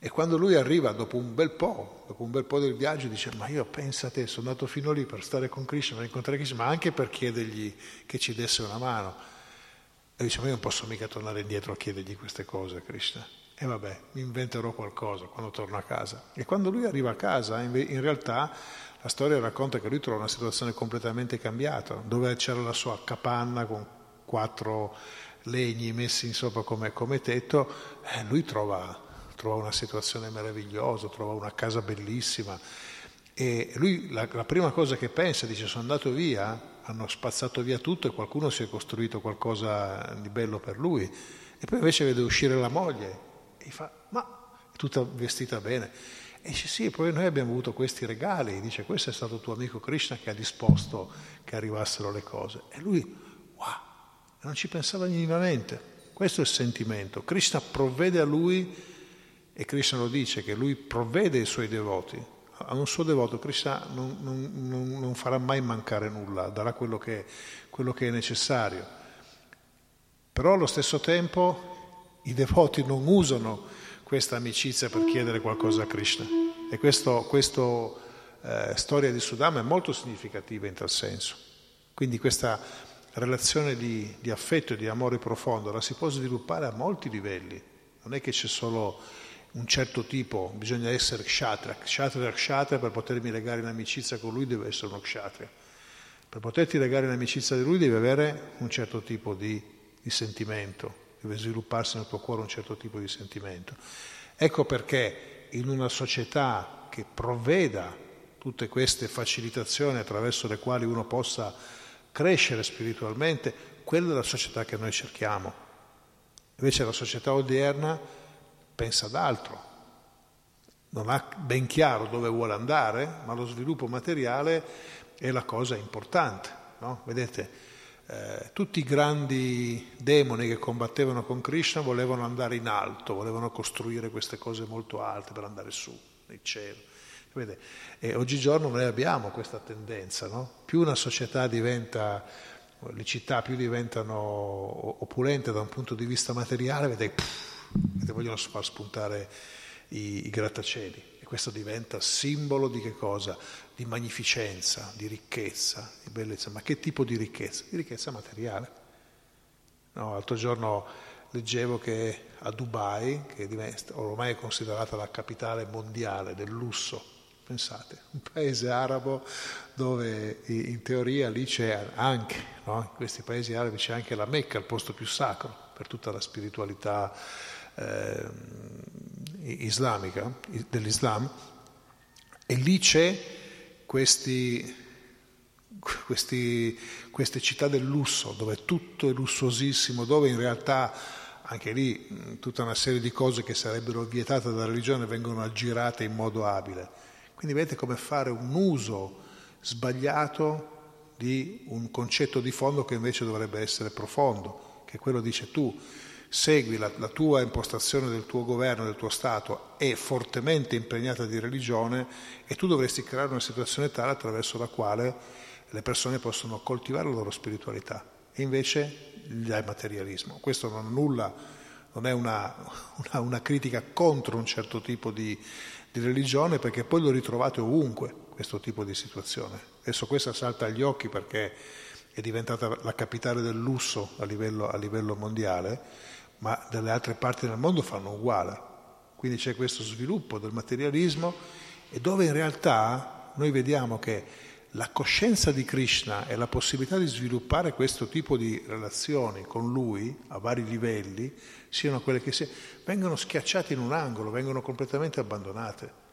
e quando lui arriva dopo un bel po', dopo un bel po' del viaggio, dice: Ma io pensa a te, sono andato fino lì per stare con Krishna, per incontrare Krishna, ma anche per chiedergli che ci desse una mano. E dice: Ma io non posso mica tornare indietro a chiedergli queste cose a Krishna. E vabbè, mi inventerò qualcosa quando torno a casa. E quando lui arriva a casa, in realtà la storia racconta che lui trova una situazione completamente cambiata, dove c'era la sua capanna con quattro legni messi in sopra come, come tetto, eh, lui trova trova una situazione meravigliosa, trova una casa bellissima. E lui la, la prima cosa che pensa, dice sono andato via, hanno spazzato via tutto e qualcuno si è costruito qualcosa di bello per lui. E poi invece vede uscire la moglie e gli fa ma è tutta vestita bene. E dice sì, poi noi abbiamo avuto questi regali, dice questo è stato tuo amico Krishna che ha disposto che arrivassero le cose. E lui wow, non ci pensava minimamente, questo è il sentimento, Krishna provvede a lui e Krishna lo dice che lui provvede i suoi devoti. A un suo devoto Krishna non, non, non farà mai mancare nulla, darà quello che, quello che, è necessario. Però allo stesso tempo i devoti non usano questa amicizia per chiedere qualcosa a Krishna. E questa eh, storia di Sudama è molto significativa in tal senso. Quindi questa relazione di, di affetto e di amore profondo la si può sviluppare a molti livelli. Non è che c'è solo un certo tipo, bisogna essere kshatriya, kshatriya kshatriya per potermi legare in amicizia con lui deve essere uno kshatriya. Per poterti legare in amicizia di lui devi avere un certo tipo di, di sentimento, deve svilupparsi nel tuo cuore un certo tipo di sentimento. Ecco perché in una società che provveda tutte queste facilitazioni attraverso le quali uno possa crescere spiritualmente, quella è la società che noi cerchiamo. Invece la società odierna pensa ad altro, non ha ben chiaro dove vuole andare, ma lo sviluppo materiale è la cosa importante. No? Vedete, eh, tutti i grandi demoni che combattevano con Krishna volevano andare in alto, volevano costruire queste cose molto alte per andare su, nel cielo. E oggigiorno noi abbiamo questa tendenza, no? più una società diventa le città più diventano opulente da un punto di vista materiale, vedete, pff, vogliono far spuntare i, i grattacieli e questo diventa simbolo di che cosa? Di magnificenza, di ricchezza, di bellezza. Ma che tipo di ricchezza? Di ricchezza materiale. No, l'altro giorno leggevo che a Dubai, che ormai è considerata la capitale mondiale del lusso, pensate, un paese arabo dove in teoria lì c'è anche, no? in questi paesi arabi c'è anche la Mecca, il posto più sacro per tutta la spiritualità eh, islamica, dell'Islam, e lì c'è questi, questi, queste città del lusso, dove tutto è lussuosissimo, dove in realtà anche lì tutta una serie di cose che sarebbero vietate dalla religione vengono aggirate in modo abile. Quindi vedete come fare un uso sbagliato di un concetto di fondo che invece dovrebbe essere profondo, che quello dice tu segui la, la, tua impostazione del tuo governo, del tuo Stato, è fortemente impregnata di religione e tu dovresti creare una situazione tale attraverso la quale le persone possono coltivare la loro spiritualità e invece gli hai materialismo. Questo non, nulla, non è una, una, una, critica contro un certo tipo di, di religione perché poi lo ritrovate ovunque questo tipo di situazione. Adesso questa salta agli occhi perché è diventata la capitale del lusso a livello, a livello mondiale ma dalle altre parti del mondo fanno uguale. Quindi c'è questo sviluppo del materialismo e dove in realtà noi vediamo che la coscienza di Krishna e la possibilità di sviluppare questo tipo di relazioni con lui a vari livelli siano quelle che si, vengono schiacciate in un angolo, vengono completamente abbandonate.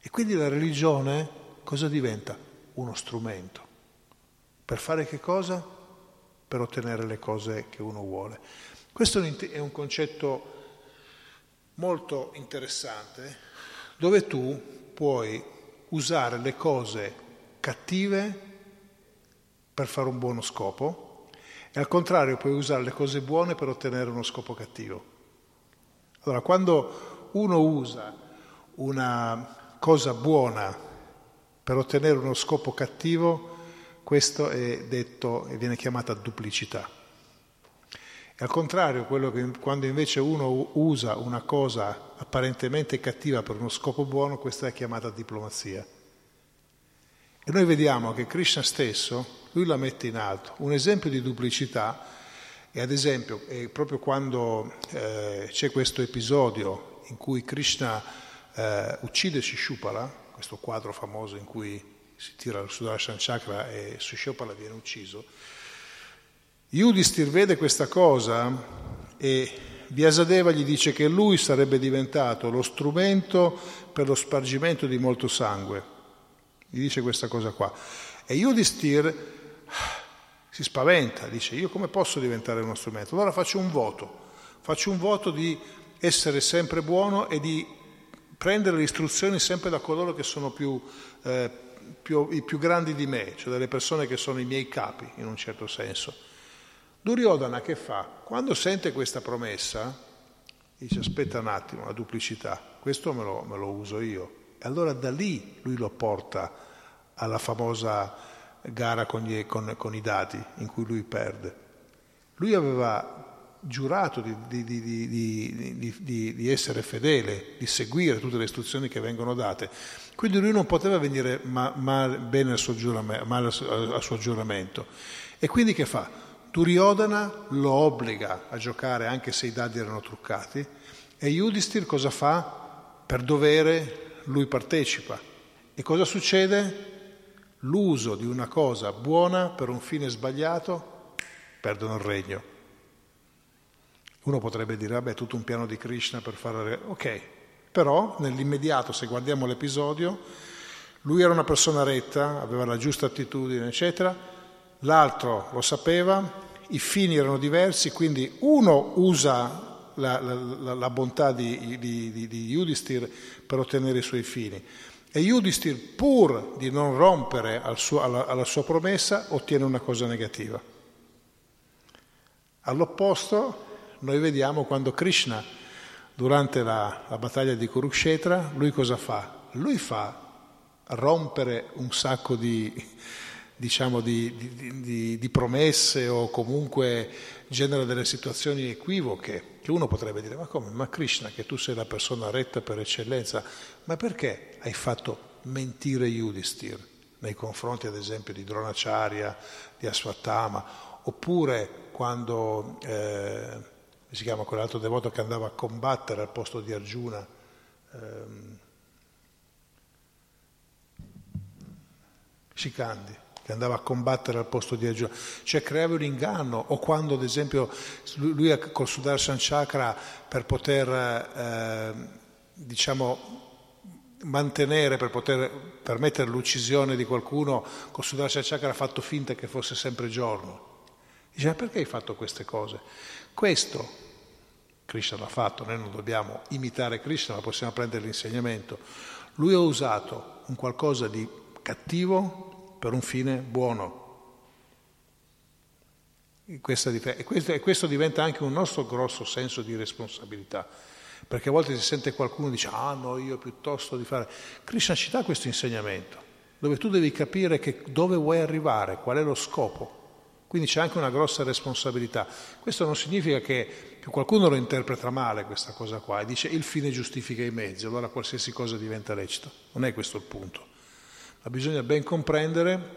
E quindi la religione cosa diventa? Uno strumento. Per fare che cosa? Per ottenere le cose che uno vuole. Questo è un concetto molto interessante dove tu puoi usare le cose cattive per fare un buono scopo e al contrario puoi usare le cose buone per ottenere uno scopo cattivo. Allora, quando uno usa una cosa buona per ottenere uno scopo cattivo, questo è detto e viene chiamata duplicità. E al contrario, che, quando invece uno usa una cosa apparentemente cattiva per uno scopo buono, questa è chiamata diplomazia. E noi vediamo che Krishna stesso, lui la mette in alto. Un esempio di duplicità è ad esempio è proprio quando eh, c'è questo episodio in cui Krishna eh, uccide Shishupala, questo quadro famoso in cui si tira il Sudarshan Chakra e Shishupala viene ucciso, Yudhisthira vede questa cosa e Vyasadeva gli dice che lui sarebbe diventato lo strumento per lo spargimento di molto sangue. Gli dice questa cosa qua. E Yudhisthira si spaventa, dice io come posso diventare uno strumento? Allora faccio un voto, faccio un voto di essere sempre buono e di prendere le istruzioni sempre da coloro che sono più, eh, più, i più grandi di me, cioè dalle persone che sono i miei capi in un certo senso. Duryodhana che fa? Quando sente questa promessa, dice aspetta un attimo, la duplicità, questo me lo, me lo uso io. E allora da lì lui lo porta alla famosa gara con, gli, con, con i dati in cui lui perde. Lui aveva giurato di, di, di, di, essere fedele, di seguire tutte le istruzioni che vengono date. Quindi lui non poteva venire ma, ma, bene al suo, male al suo giuramento. E quindi che fa? Duryodhana lo obbliga a giocare anche se i dadi erano truccati e Yudhisthira cosa fa? Per dovere lui partecipa. E cosa succede? L'uso di una cosa buona per un fine sbagliato perdono il regno. Uno potrebbe dire, vabbè, è tutto un piano di Krishna per fare... Ok, però nell'immediato, se guardiamo l'episodio, lui era una persona retta, aveva la giusta attitudine, eccetera, l'altro lo sapeva, i fini erano diversi, quindi uno usa la, la, la bontà di, di, di, Yudhisthira per ottenere i suoi fini e Yudhisthira, pur di non rompere al suo, alla, alla sua promessa, ottiene una cosa negativa. All'opposto, noi vediamo quando Krishna, durante la, la battaglia di Kurukshetra, lui cosa fa? Lui fa rompere un sacco di, diciamo, di, di, di, di, promesse o comunque genera delle situazioni equivoche, che uno potrebbe dire, ma come, ma Krishna, che tu sei la persona retta per eccellenza, ma perché hai fatto mentire Yudhisthira nei confronti ad esempio di Dronacharya, di Aswattama, oppure quando, eh, si chiama quell'altro devoto che andava a combattere al posto di Arjuna, ehm, Shikandi, che andava a combattere al posto di Arjuna, cioè creava un inganno, o quando ad esempio lui col Sudarshan Chakra per poter eh, diciamo mantenere, per poter permettere l'uccisione di qualcuno, col Sudarshan Chakra ha fatto finta che fosse sempre giorno. Dice, ma perché hai fatto queste cose? Questo Krishna l'ha fatto, noi non dobbiamo imitare Krishna, ma possiamo prendere l'insegnamento. Lui ha usato un qualcosa di cattivo per un fine buono. E questo, diventa anche un nostro grosso senso di responsabilità, perché a volte si sente qualcuno che dice ah no, io piuttosto di fare... Krishna ci dà questo insegnamento, dove tu devi capire dove vuoi arrivare, qual è lo scopo. Quindi c'è anche una grossa responsabilità. Questo non significa che, che qualcuno lo interpreta male questa cosa qua e dice il fine giustifica i mezzi, allora qualsiasi cosa diventa lecito. Non è questo il punto ma bisogna ben comprendere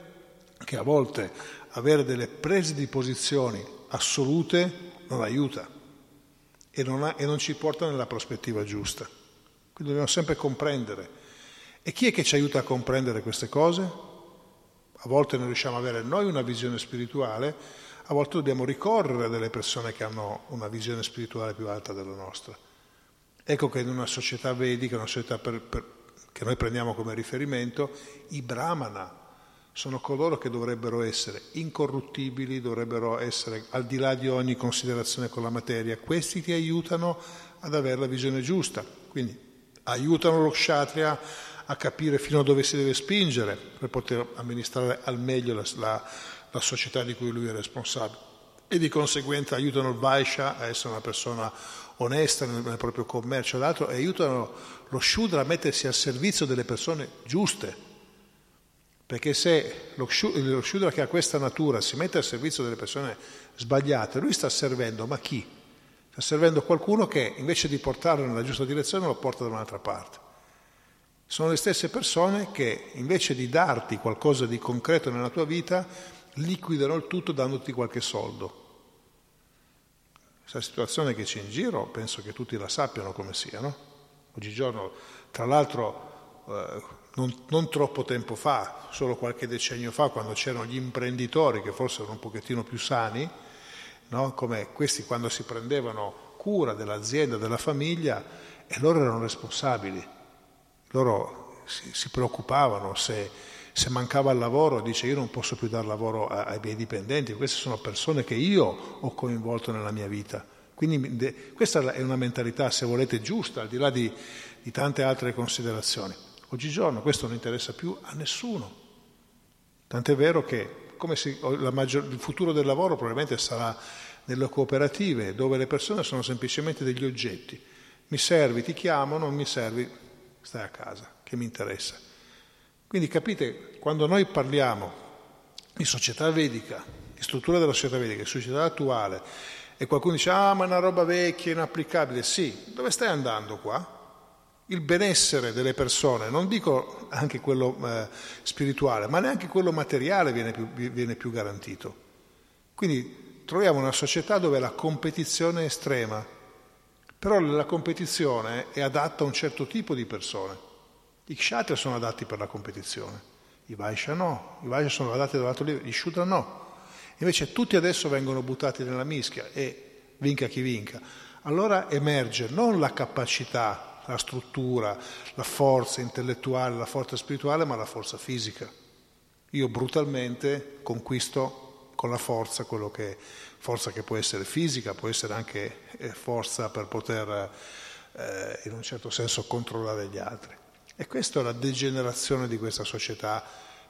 che a volte avere delle prese di posizioni assolute non aiuta e non, ha, e non ci porta nella prospettiva giusta. Quindi dobbiamo sempre comprendere. E chi è che ci aiuta a comprendere queste cose? A volte non riusciamo ad avere noi una visione spirituale, a volte dobbiamo ricorrere a delle persone che hanno una visione spirituale più alta della nostra. Ecco che in una società vedica, una società per, per, che noi prendiamo come riferimento, i brahmana sono coloro che dovrebbero essere incorruttibili, dovrebbero essere al di là di ogni considerazione con la materia. Questi ti aiutano ad avere la visione giusta, quindi aiutano lo kshatriya a capire fino a dove si deve spingere per poter amministrare al meglio la, la, la società di cui lui è responsabile e di conseguenza aiutano il Vaishya a essere una persona onesta nel, proprio commercio ed altro e aiutano lo Shudra a mettersi al servizio delle persone giuste. Perché se lo Shudra che ha questa natura si mette al servizio delle persone sbagliate, lui sta servendo, ma chi? Sta servendo qualcuno che invece di portarlo nella giusta direzione lo porta da un'altra parte. Sono le stesse persone che invece di darti qualcosa di concreto nella tua vita, liquidano il tutto dandoti qualche soldo. Questa situazione che c'è in giro penso che tutti la sappiano come sia, no? Oggigiorno, tra l'altro, eh, non, non, troppo tempo fa, solo qualche decennio fa, quando c'erano gli imprenditori che forse erano un pochettino più sani, no? come questi quando si prendevano cura dell'azienda, della famiglia, e loro erano responsabili, loro si, si preoccupavano se, se, mancava il lavoro, dice io non posso più dare lavoro ai miei dipendenti, queste sono persone che io ho coinvolto nella mia vita. Quindi questa è una mentalità, se volete, giusta, al di là di, di tante altre considerazioni. Oggigiorno questo non interessa più a nessuno. Tant'è vero che si, maggior, il futuro del lavoro probabilmente sarà nelle cooperative, dove le persone sono semplicemente degli oggetti. Mi servi, ti chiamo, non mi servi, stai a casa, che mi interessa. Quindi capite, quando noi parliamo di società vedica, di struttura della società vedica, di società attuale, e qualcuno dice, ah ma è una roba vecchia, inapplicabile. Sì, dove stai andando qua? Il benessere delle persone, non dico anche quello eh, spirituale, ma neanche quello materiale viene più, viene più garantito. Quindi troviamo una società dove la competizione è estrema, però la competizione è adatta a un certo tipo di persone. I kshatriya sono adatti per la competizione, i vaishya no, i vaishya sono adatti dall'altro livello, gli shudra no. Invece tutti adesso vengono buttati nella mischia e vinca chi vinca. Allora emerge non la capacità, la struttura, la forza intellettuale, la forza spirituale, ma la forza fisica. Io brutalmente conquisto con la forza quello che forza che può essere fisica, può essere anche eh, forza per poter eh, in un certo senso controllare gli altri. E questa è la degenerazione di questa società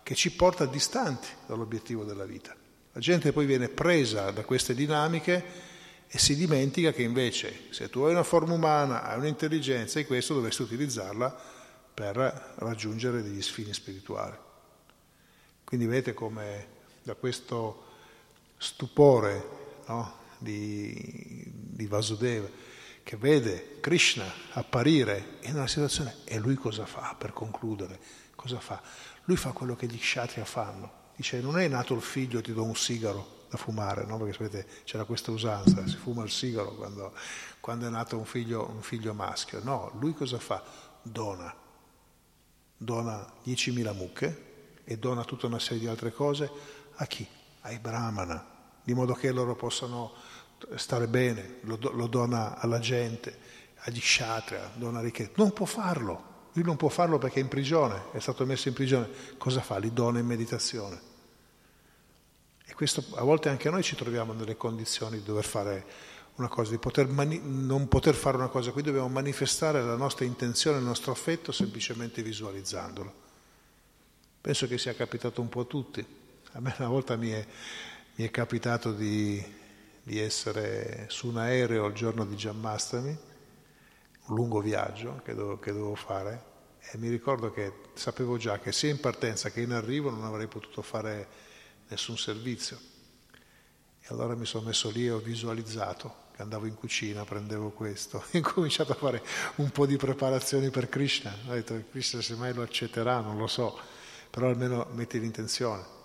che ci porta distanti dall'obiettivo della vita. La gente poi viene presa da queste dinamiche e si dimentica che invece se tu hai una forma umana, hai un'intelligenza e questo dovresti utilizzarla per raggiungere degli sfini spirituali. Quindi vedete come da questo stupore no, di, di Vasudeva, che vede Krishna apparire in una situazione, e lui cosa fa per concludere? Cosa fa? Lui fa quello che gli kshatriya fanno. Dice, non è nato il figlio, ti do un sigaro da fumare, no? perché sapete c'era questa usanza, si fuma il sigaro quando, quando è nato un figlio, un figlio maschio. No, lui cosa fa? Dona. Dona 10.000 mucche, e dona tutta una serie di altre cose a chi? Ai brahmana, di modo che loro possano stare bene, lo, lo dona alla gente, agli kshatriya, dona ricchezza. Non può farlo, lui non può farlo perché è in prigione, è stato messo in prigione. Cosa fa? Li dona in meditazione. E questo a volte anche noi ci troviamo nelle condizioni di dover fare una cosa, di poter mani- non poter fare una cosa, qui dobbiamo manifestare la nostra intenzione, il nostro affetto semplicemente visualizzandolo. Penso che sia capitato un po' a tutti. A me una volta mi è, mi è capitato di, di, essere su un aereo il giorno di Giammastami, un lungo viaggio che dovevo, che dovevo fare, e mi ricordo che sapevo già che sia in partenza che in arrivo non avrei potuto fare nessun servizio. E allora mi sono messo lì e ho visualizzato che andavo in cucina, prendevo questo, (laughs) ho incominciato a fare un po' di preparazioni per Krishna. Ho detto Krishna se mai lo accetterà, non lo so però almeno metti l'intenzione.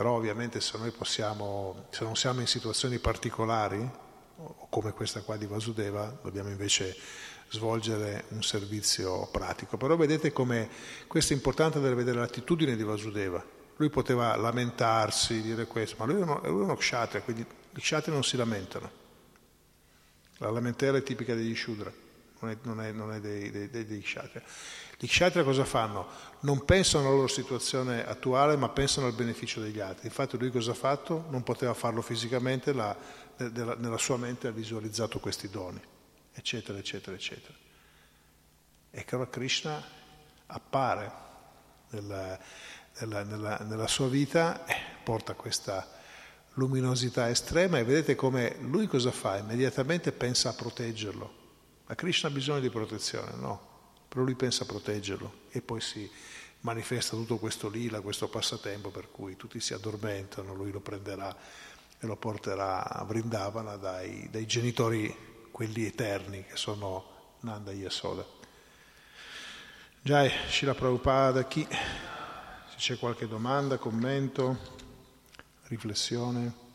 Però ovviamente se noi possiamo, se non siamo in situazioni particolari, come questa qua di Vasudeva, dobbiamo invece svolgere un servizio pratico. Però vedete come questo è importante vedere l'attitudine di Vasudeva. Lui poteva lamentarsi, dire questo, ma lui è uno, lui è uno kshatriya, quindi gli kshatriya non si lamentano. La lamentela è tipica degli shudra, non è, non è, non è dei, dei, dei, dei kshatriya. Gli kshatriya cosa fanno? Non pensano alla loro situazione attuale, ma pensano al beneficio degli altri. Infatti lui cosa ha fatto? Non poteva farlo fisicamente, la, nella sua mente ha visualizzato questi doni, eccetera, eccetera, eccetera. E allora Krishna appare nella, nella, nella, nella sua vita e porta questa luminosità estrema e vedete come lui cosa fa? Immediatamente pensa a proteggerlo. Ma Krishna ha bisogno di protezione, no? Però lui pensa a proteggerlo e poi si manifesta tutto questo lila, questo passatempo per cui tutti si addormentano, lui lo prenderà e lo porterà a Vrindavana dai, dai genitori, quelli eterni, che sono Nanda e Yasoda. Jai, Shila Prabhupada, chi? Se c'è qualche domanda, commento, riflessione.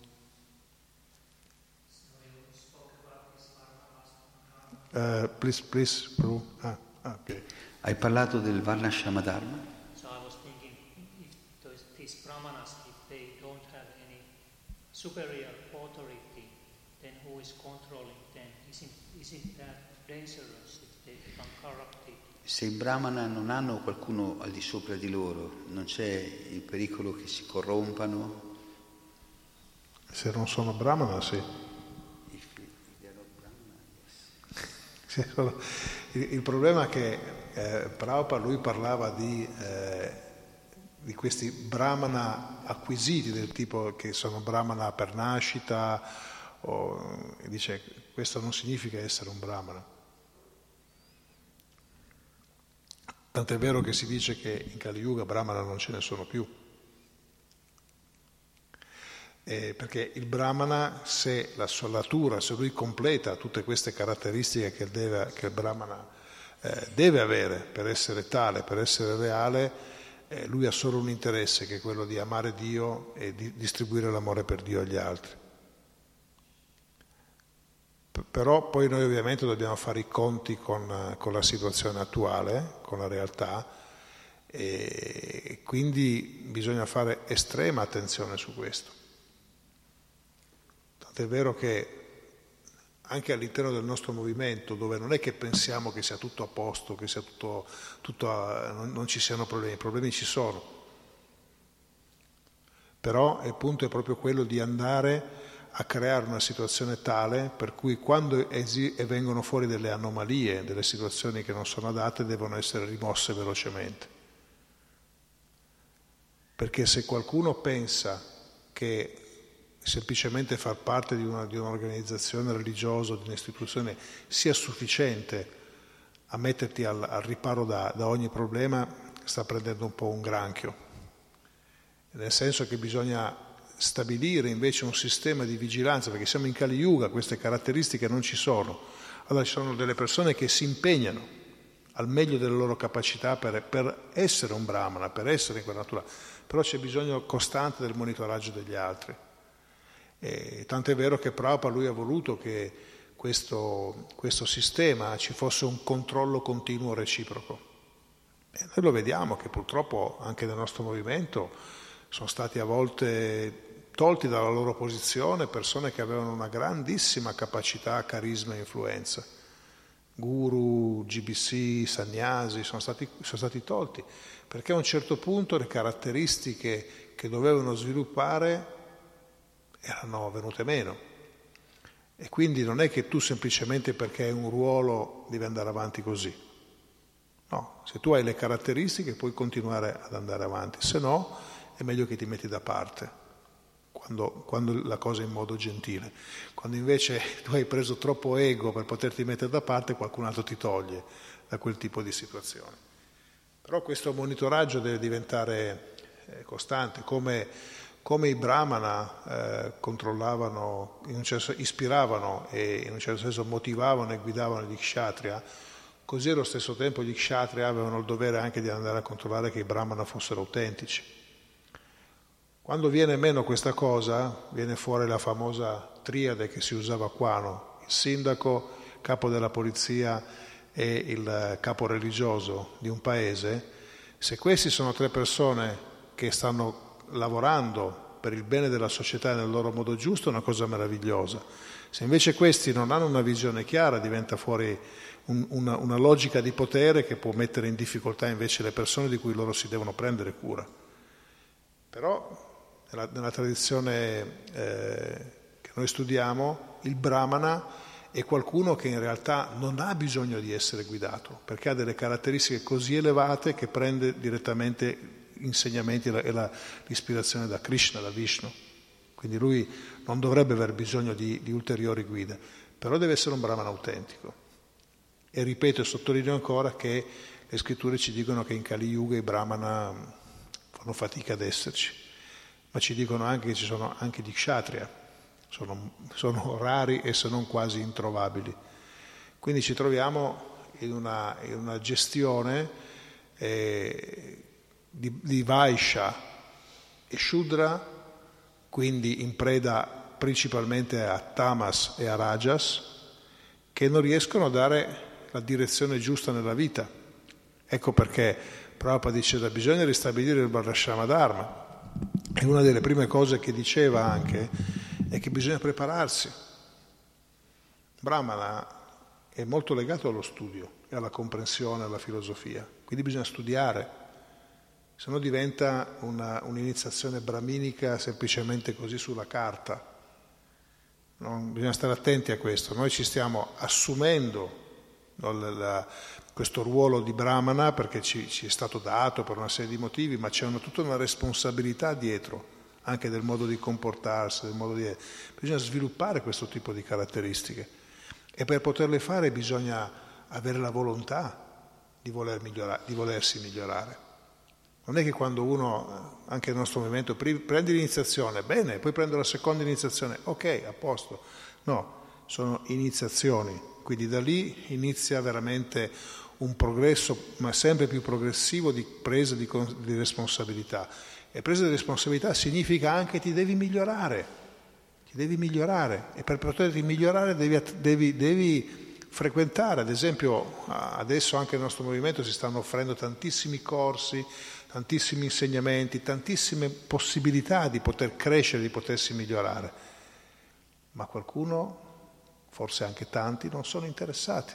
Uh, please, please, Prabhu. Ah. Okay. Hai parlato del Varnashama Dharma? So I was thinking if those, these brahmanas, if they don't have any superior authority, then who is controlling them? Isn't, isn't that dangerous if they become corrupted? Se i brahmana non hanno qualcuno al di sopra di loro, non c'è il pericolo che si corrompano? Se non sono brahmana, sì. (laughs) Il, il problema è che eh, Prabhupada lui parlava di, eh, di, questi brahmana acquisiti del tipo che sono brahmana per nascita, o, dice questo non significa essere un brahmana. Tant'è vero che si dice che in Kali Yuga brahmana non ce ne sono più. Eh, perché il Brahmana, se la sua natura, se lui completa tutte queste caratteristiche che, deve, che il Brahmana eh, deve avere per essere tale, per essere reale, eh, lui ha solo un interesse che è quello di amare Dio e di distribuire l'amore per Dio agli altri. P- però poi noi ovviamente dobbiamo fare i conti con, con la situazione attuale, con la realtà, e quindi bisogna fare estrema attenzione su questo. Tant'è vero che anche all'interno del nostro movimento, dove non è che pensiamo che sia tutto a posto, che tutto, tutto a, non, non ci siano problemi, i problemi ci sono. Però il punto è proprio quello di andare a creare una situazione tale per cui quando esi- vengono fuori delle anomalie, delle situazioni che non sono adatte, devono essere rimosse velocemente. Perché se qualcuno pensa che semplicemente far parte di, una, di un'organizzazione religiosa o di un'istituzione sia sufficiente a metterti al, al riparo da, da, ogni problema, sta prendendo un po' un granchio. nel senso che bisogna stabilire invece un sistema di vigilanza, perché siamo in Kali Yuga, queste caratteristiche non ci sono. Allora ci sono delle persone che si impegnano al meglio delle loro capacità per, per essere un brahmana, per essere in quella natura, però c'è bisogno costante del monitoraggio degli altri. E, tant'è vero che Prabhupada lui ha voluto che questo, questo sistema ci fosse un controllo continuo reciproco. E noi lo vediamo che purtroppo anche nel nostro movimento sono stati a volte tolti dalla loro posizione persone che avevano una grandissima capacità, carisma e influenza. Guru, GBC, Sannyasi sono sono stati tolti perché a un certo punto le caratteristiche che dovevano sviluppare erano venute meno. E quindi non è che tu semplicemente perché hai un ruolo devi andare avanti così. No, se tu hai le caratteristiche puoi continuare ad andare avanti, se no è meglio che ti metti da parte, quando, quando la cosa è in modo gentile. Quando invece (laughs) tu hai preso troppo ego per poterti mettere da parte, qualcun altro ti toglie da quel tipo di situazione. Però questo monitoraggio deve diventare eh, costante, come, come, i brahmana eh, controllavano, certo, ispiravano e in un certo senso motivavano e guidavano gli kshatriya, così allo stesso tempo gli kshatriya avevano il dovere anche di andare a controllare che i brahmana fossero autentici. Quando viene meno questa cosa, viene fuori la famosa triade che si usava qua, no? il sindaco, il capo della polizia e il capo religioso di un paese, se questi sono tre persone che stanno lavorando per il bene della società nel loro modo giusto, è una cosa meravigliosa. Se invece questi non hanno una visione chiara, diventa fuori un, una, una, logica di potere che può mettere in difficoltà invece le persone di cui loro si devono prendere cura. Però nella, nella tradizione eh, che noi studiamo, il brahmana è qualcuno che in realtà non ha bisogno di essere guidato, perché ha delle caratteristiche così elevate che prende direttamente insegnamenti e l'ispirazione da Krishna, da Vishnu. Quindi lui non dovrebbe aver bisogno di, di ulteriori guide, però deve essere un brahmana autentico. E ripeto e sottolineo ancora che le scritture ci dicono che in Kali Yuga i brahmana fanno fatica ad esserci, ma ci dicono anche che ci sono anche gli kshatriya, sono, sono rari e se non quasi introvabili. Quindi ci troviamo in una, in una gestione eh, di, di Vaisha e Shudra, quindi in preda principalmente a Tamas e a Rajas, che non riescono a dare la direzione giusta nella vita. Ecco perché Prabhupada diceva bisogna ristabilire il Varnashama Dharma. E una delle prime cose che diceva anche è che bisogna prepararsi. Brahmana è molto legato allo studio e alla comprensione, alla filosofia, quindi bisogna studiare, se no diventa una, un'iniziazione brahminica semplicemente così sulla carta. Non, bisogna stare attenti a questo. Noi ci stiamo assumendo no, la, questo ruolo di brahmana perché ci, ci, è stato dato per una serie di motivi, ma c'è una, tutta una responsabilità dietro anche del modo di comportarsi, del modo di... Bisogna sviluppare questo tipo di caratteristiche e per poterle fare bisogna avere la volontà di, voler migliorare, di volersi migliorare. Non è che quando uno, anche nel nostro movimento, prende l'iniziazione, bene, poi prende la seconda iniziazione, ok, a posto. No, sono iniziazioni, quindi da lì inizia veramente un progresso, ma sempre più progressivo, di presa di, di responsabilità. E presa di responsabilità significa anche ti devi migliorare, ti devi migliorare e per poterti migliorare devi, devi, devi frequentare, ad esempio adesso anche nel nostro movimento si stanno offrendo tantissimi corsi, tantissimi insegnamenti, tantissime possibilità di poter crescere, di potersi migliorare, ma qualcuno, forse anche tanti, non sono interessati,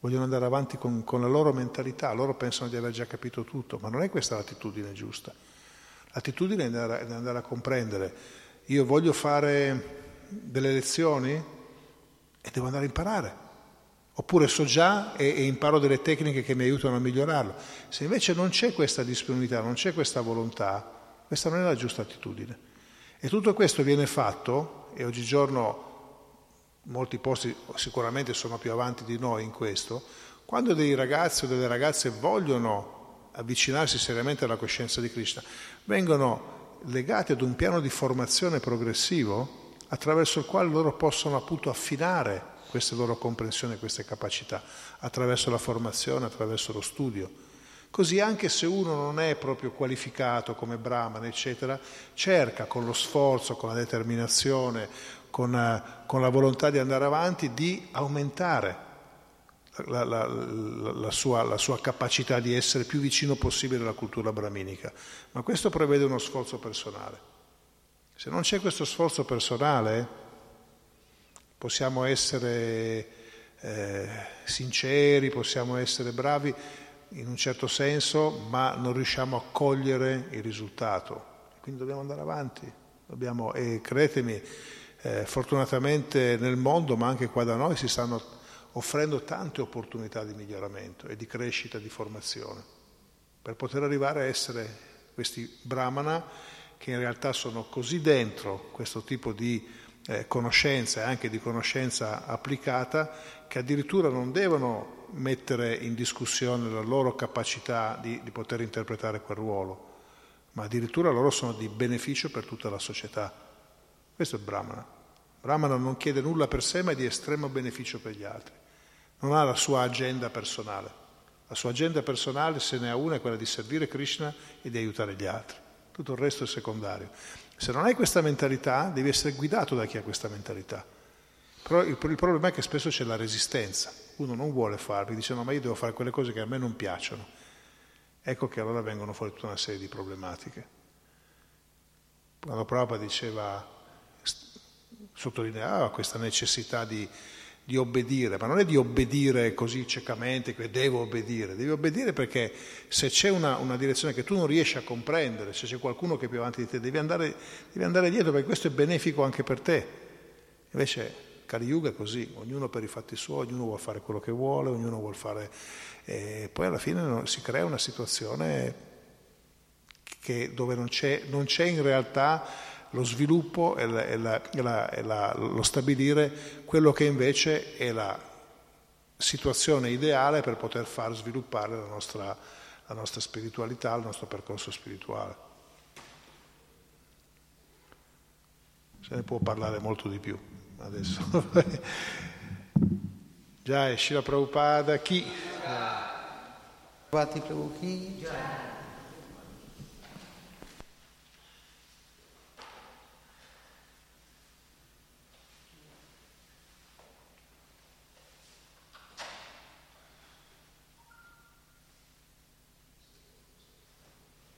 vogliono andare avanti con, con la loro mentalità, loro pensano di aver già capito tutto, ma non è questa l'attitudine giusta. L'attitudine è andare, è andare a comprendere. Io voglio fare delle lezioni e devo andare a imparare. Oppure so già e, e, imparo delle tecniche che mi aiutano a migliorarlo. Se invece non c'è questa disponibilità, non c'è questa volontà, questa non è la giusta attitudine. E tutto questo viene fatto, e oggigiorno molti posti sicuramente sono più avanti di noi in questo, quando dei ragazzi o delle ragazze vogliono avvicinarsi seriamente alla coscienza di Krishna, vengono legati ad un piano di formazione progressivo attraverso il quale loro possono appunto affinare queste loro comprensioni, queste capacità, attraverso la formazione, attraverso lo studio. Così anche se uno non è proprio qualificato come Brahman, eccetera, cerca con lo sforzo, con la determinazione, con, eh, con la volontà di andare avanti, di aumentare la, la, la, sua, la, sua, capacità di essere più vicino possibile alla cultura brahminica. Ma questo prevede uno sforzo personale. Se non c'è questo sforzo personale, possiamo essere eh, sinceri, possiamo essere bravi, in un certo senso, ma non riusciamo a cogliere il risultato. Quindi dobbiamo andare avanti. Dobbiamo, e credetemi, eh, fortunatamente nel mondo, ma anche qua da noi, si stanno offrendo tante opportunità di miglioramento e di crescita, di formazione, per poter arrivare a essere questi brahmana che in realtà sono così dentro questo tipo di eh, conoscenza e anche di conoscenza applicata che addirittura non devono mettere in discussione la loro capacità di, di poter interpretare quel ruolo, ma addirittura loro sono di beneficio per tutta la società. Questo è Brahmana. Brahmana non chiede nulla per sé, ma è di estremo beneficio per gli altri. Non ha la sua agenda personale. La sua agenda personale, se ne ha una, è quella di servire Krishna e di aiutare gli altri. Tutto il resto è secondario. Se non hai questa mentalità, devi essere guidato da chi ha questa mentalità. Però il, il problema è che spesso c'è la resistenza uno non vuole farli, dice no ma io devo fare quelle cose che a me non piacciono. Ecco che allora vengono fuori tutta una serie di problematiche. Quando Prabhupada diceva, sottolineava questa necessità di, di obbedire, ma non è di obbedire così ciecamente, che devo obbedire, devi obbedire perché se c'è una, una, direzione che tu non riesci a comprendere, se c'è qualcuno che è più avanti di te, devi andare, devi andare dietro perché questo è benefico anche per te. Invece Kali Yuga è così, ognuno per i fatti suoi, ognuno vuole fare quello che vuole, ognuno vuole fare... E poi alla fine si crea una situazione che, dove non c'è, non c'è, in realtà lo sviluppo e, la, e, la, e, la, lo stabilire quello che invece è la situazione ideale per poter far sviluppare la nostra, la nostra spiritualità, il nostro percorso spirituale. Se ne può parlare molto di più adesso. (laughs) Già è Shila Prabhupada chi? Prabhupada chi?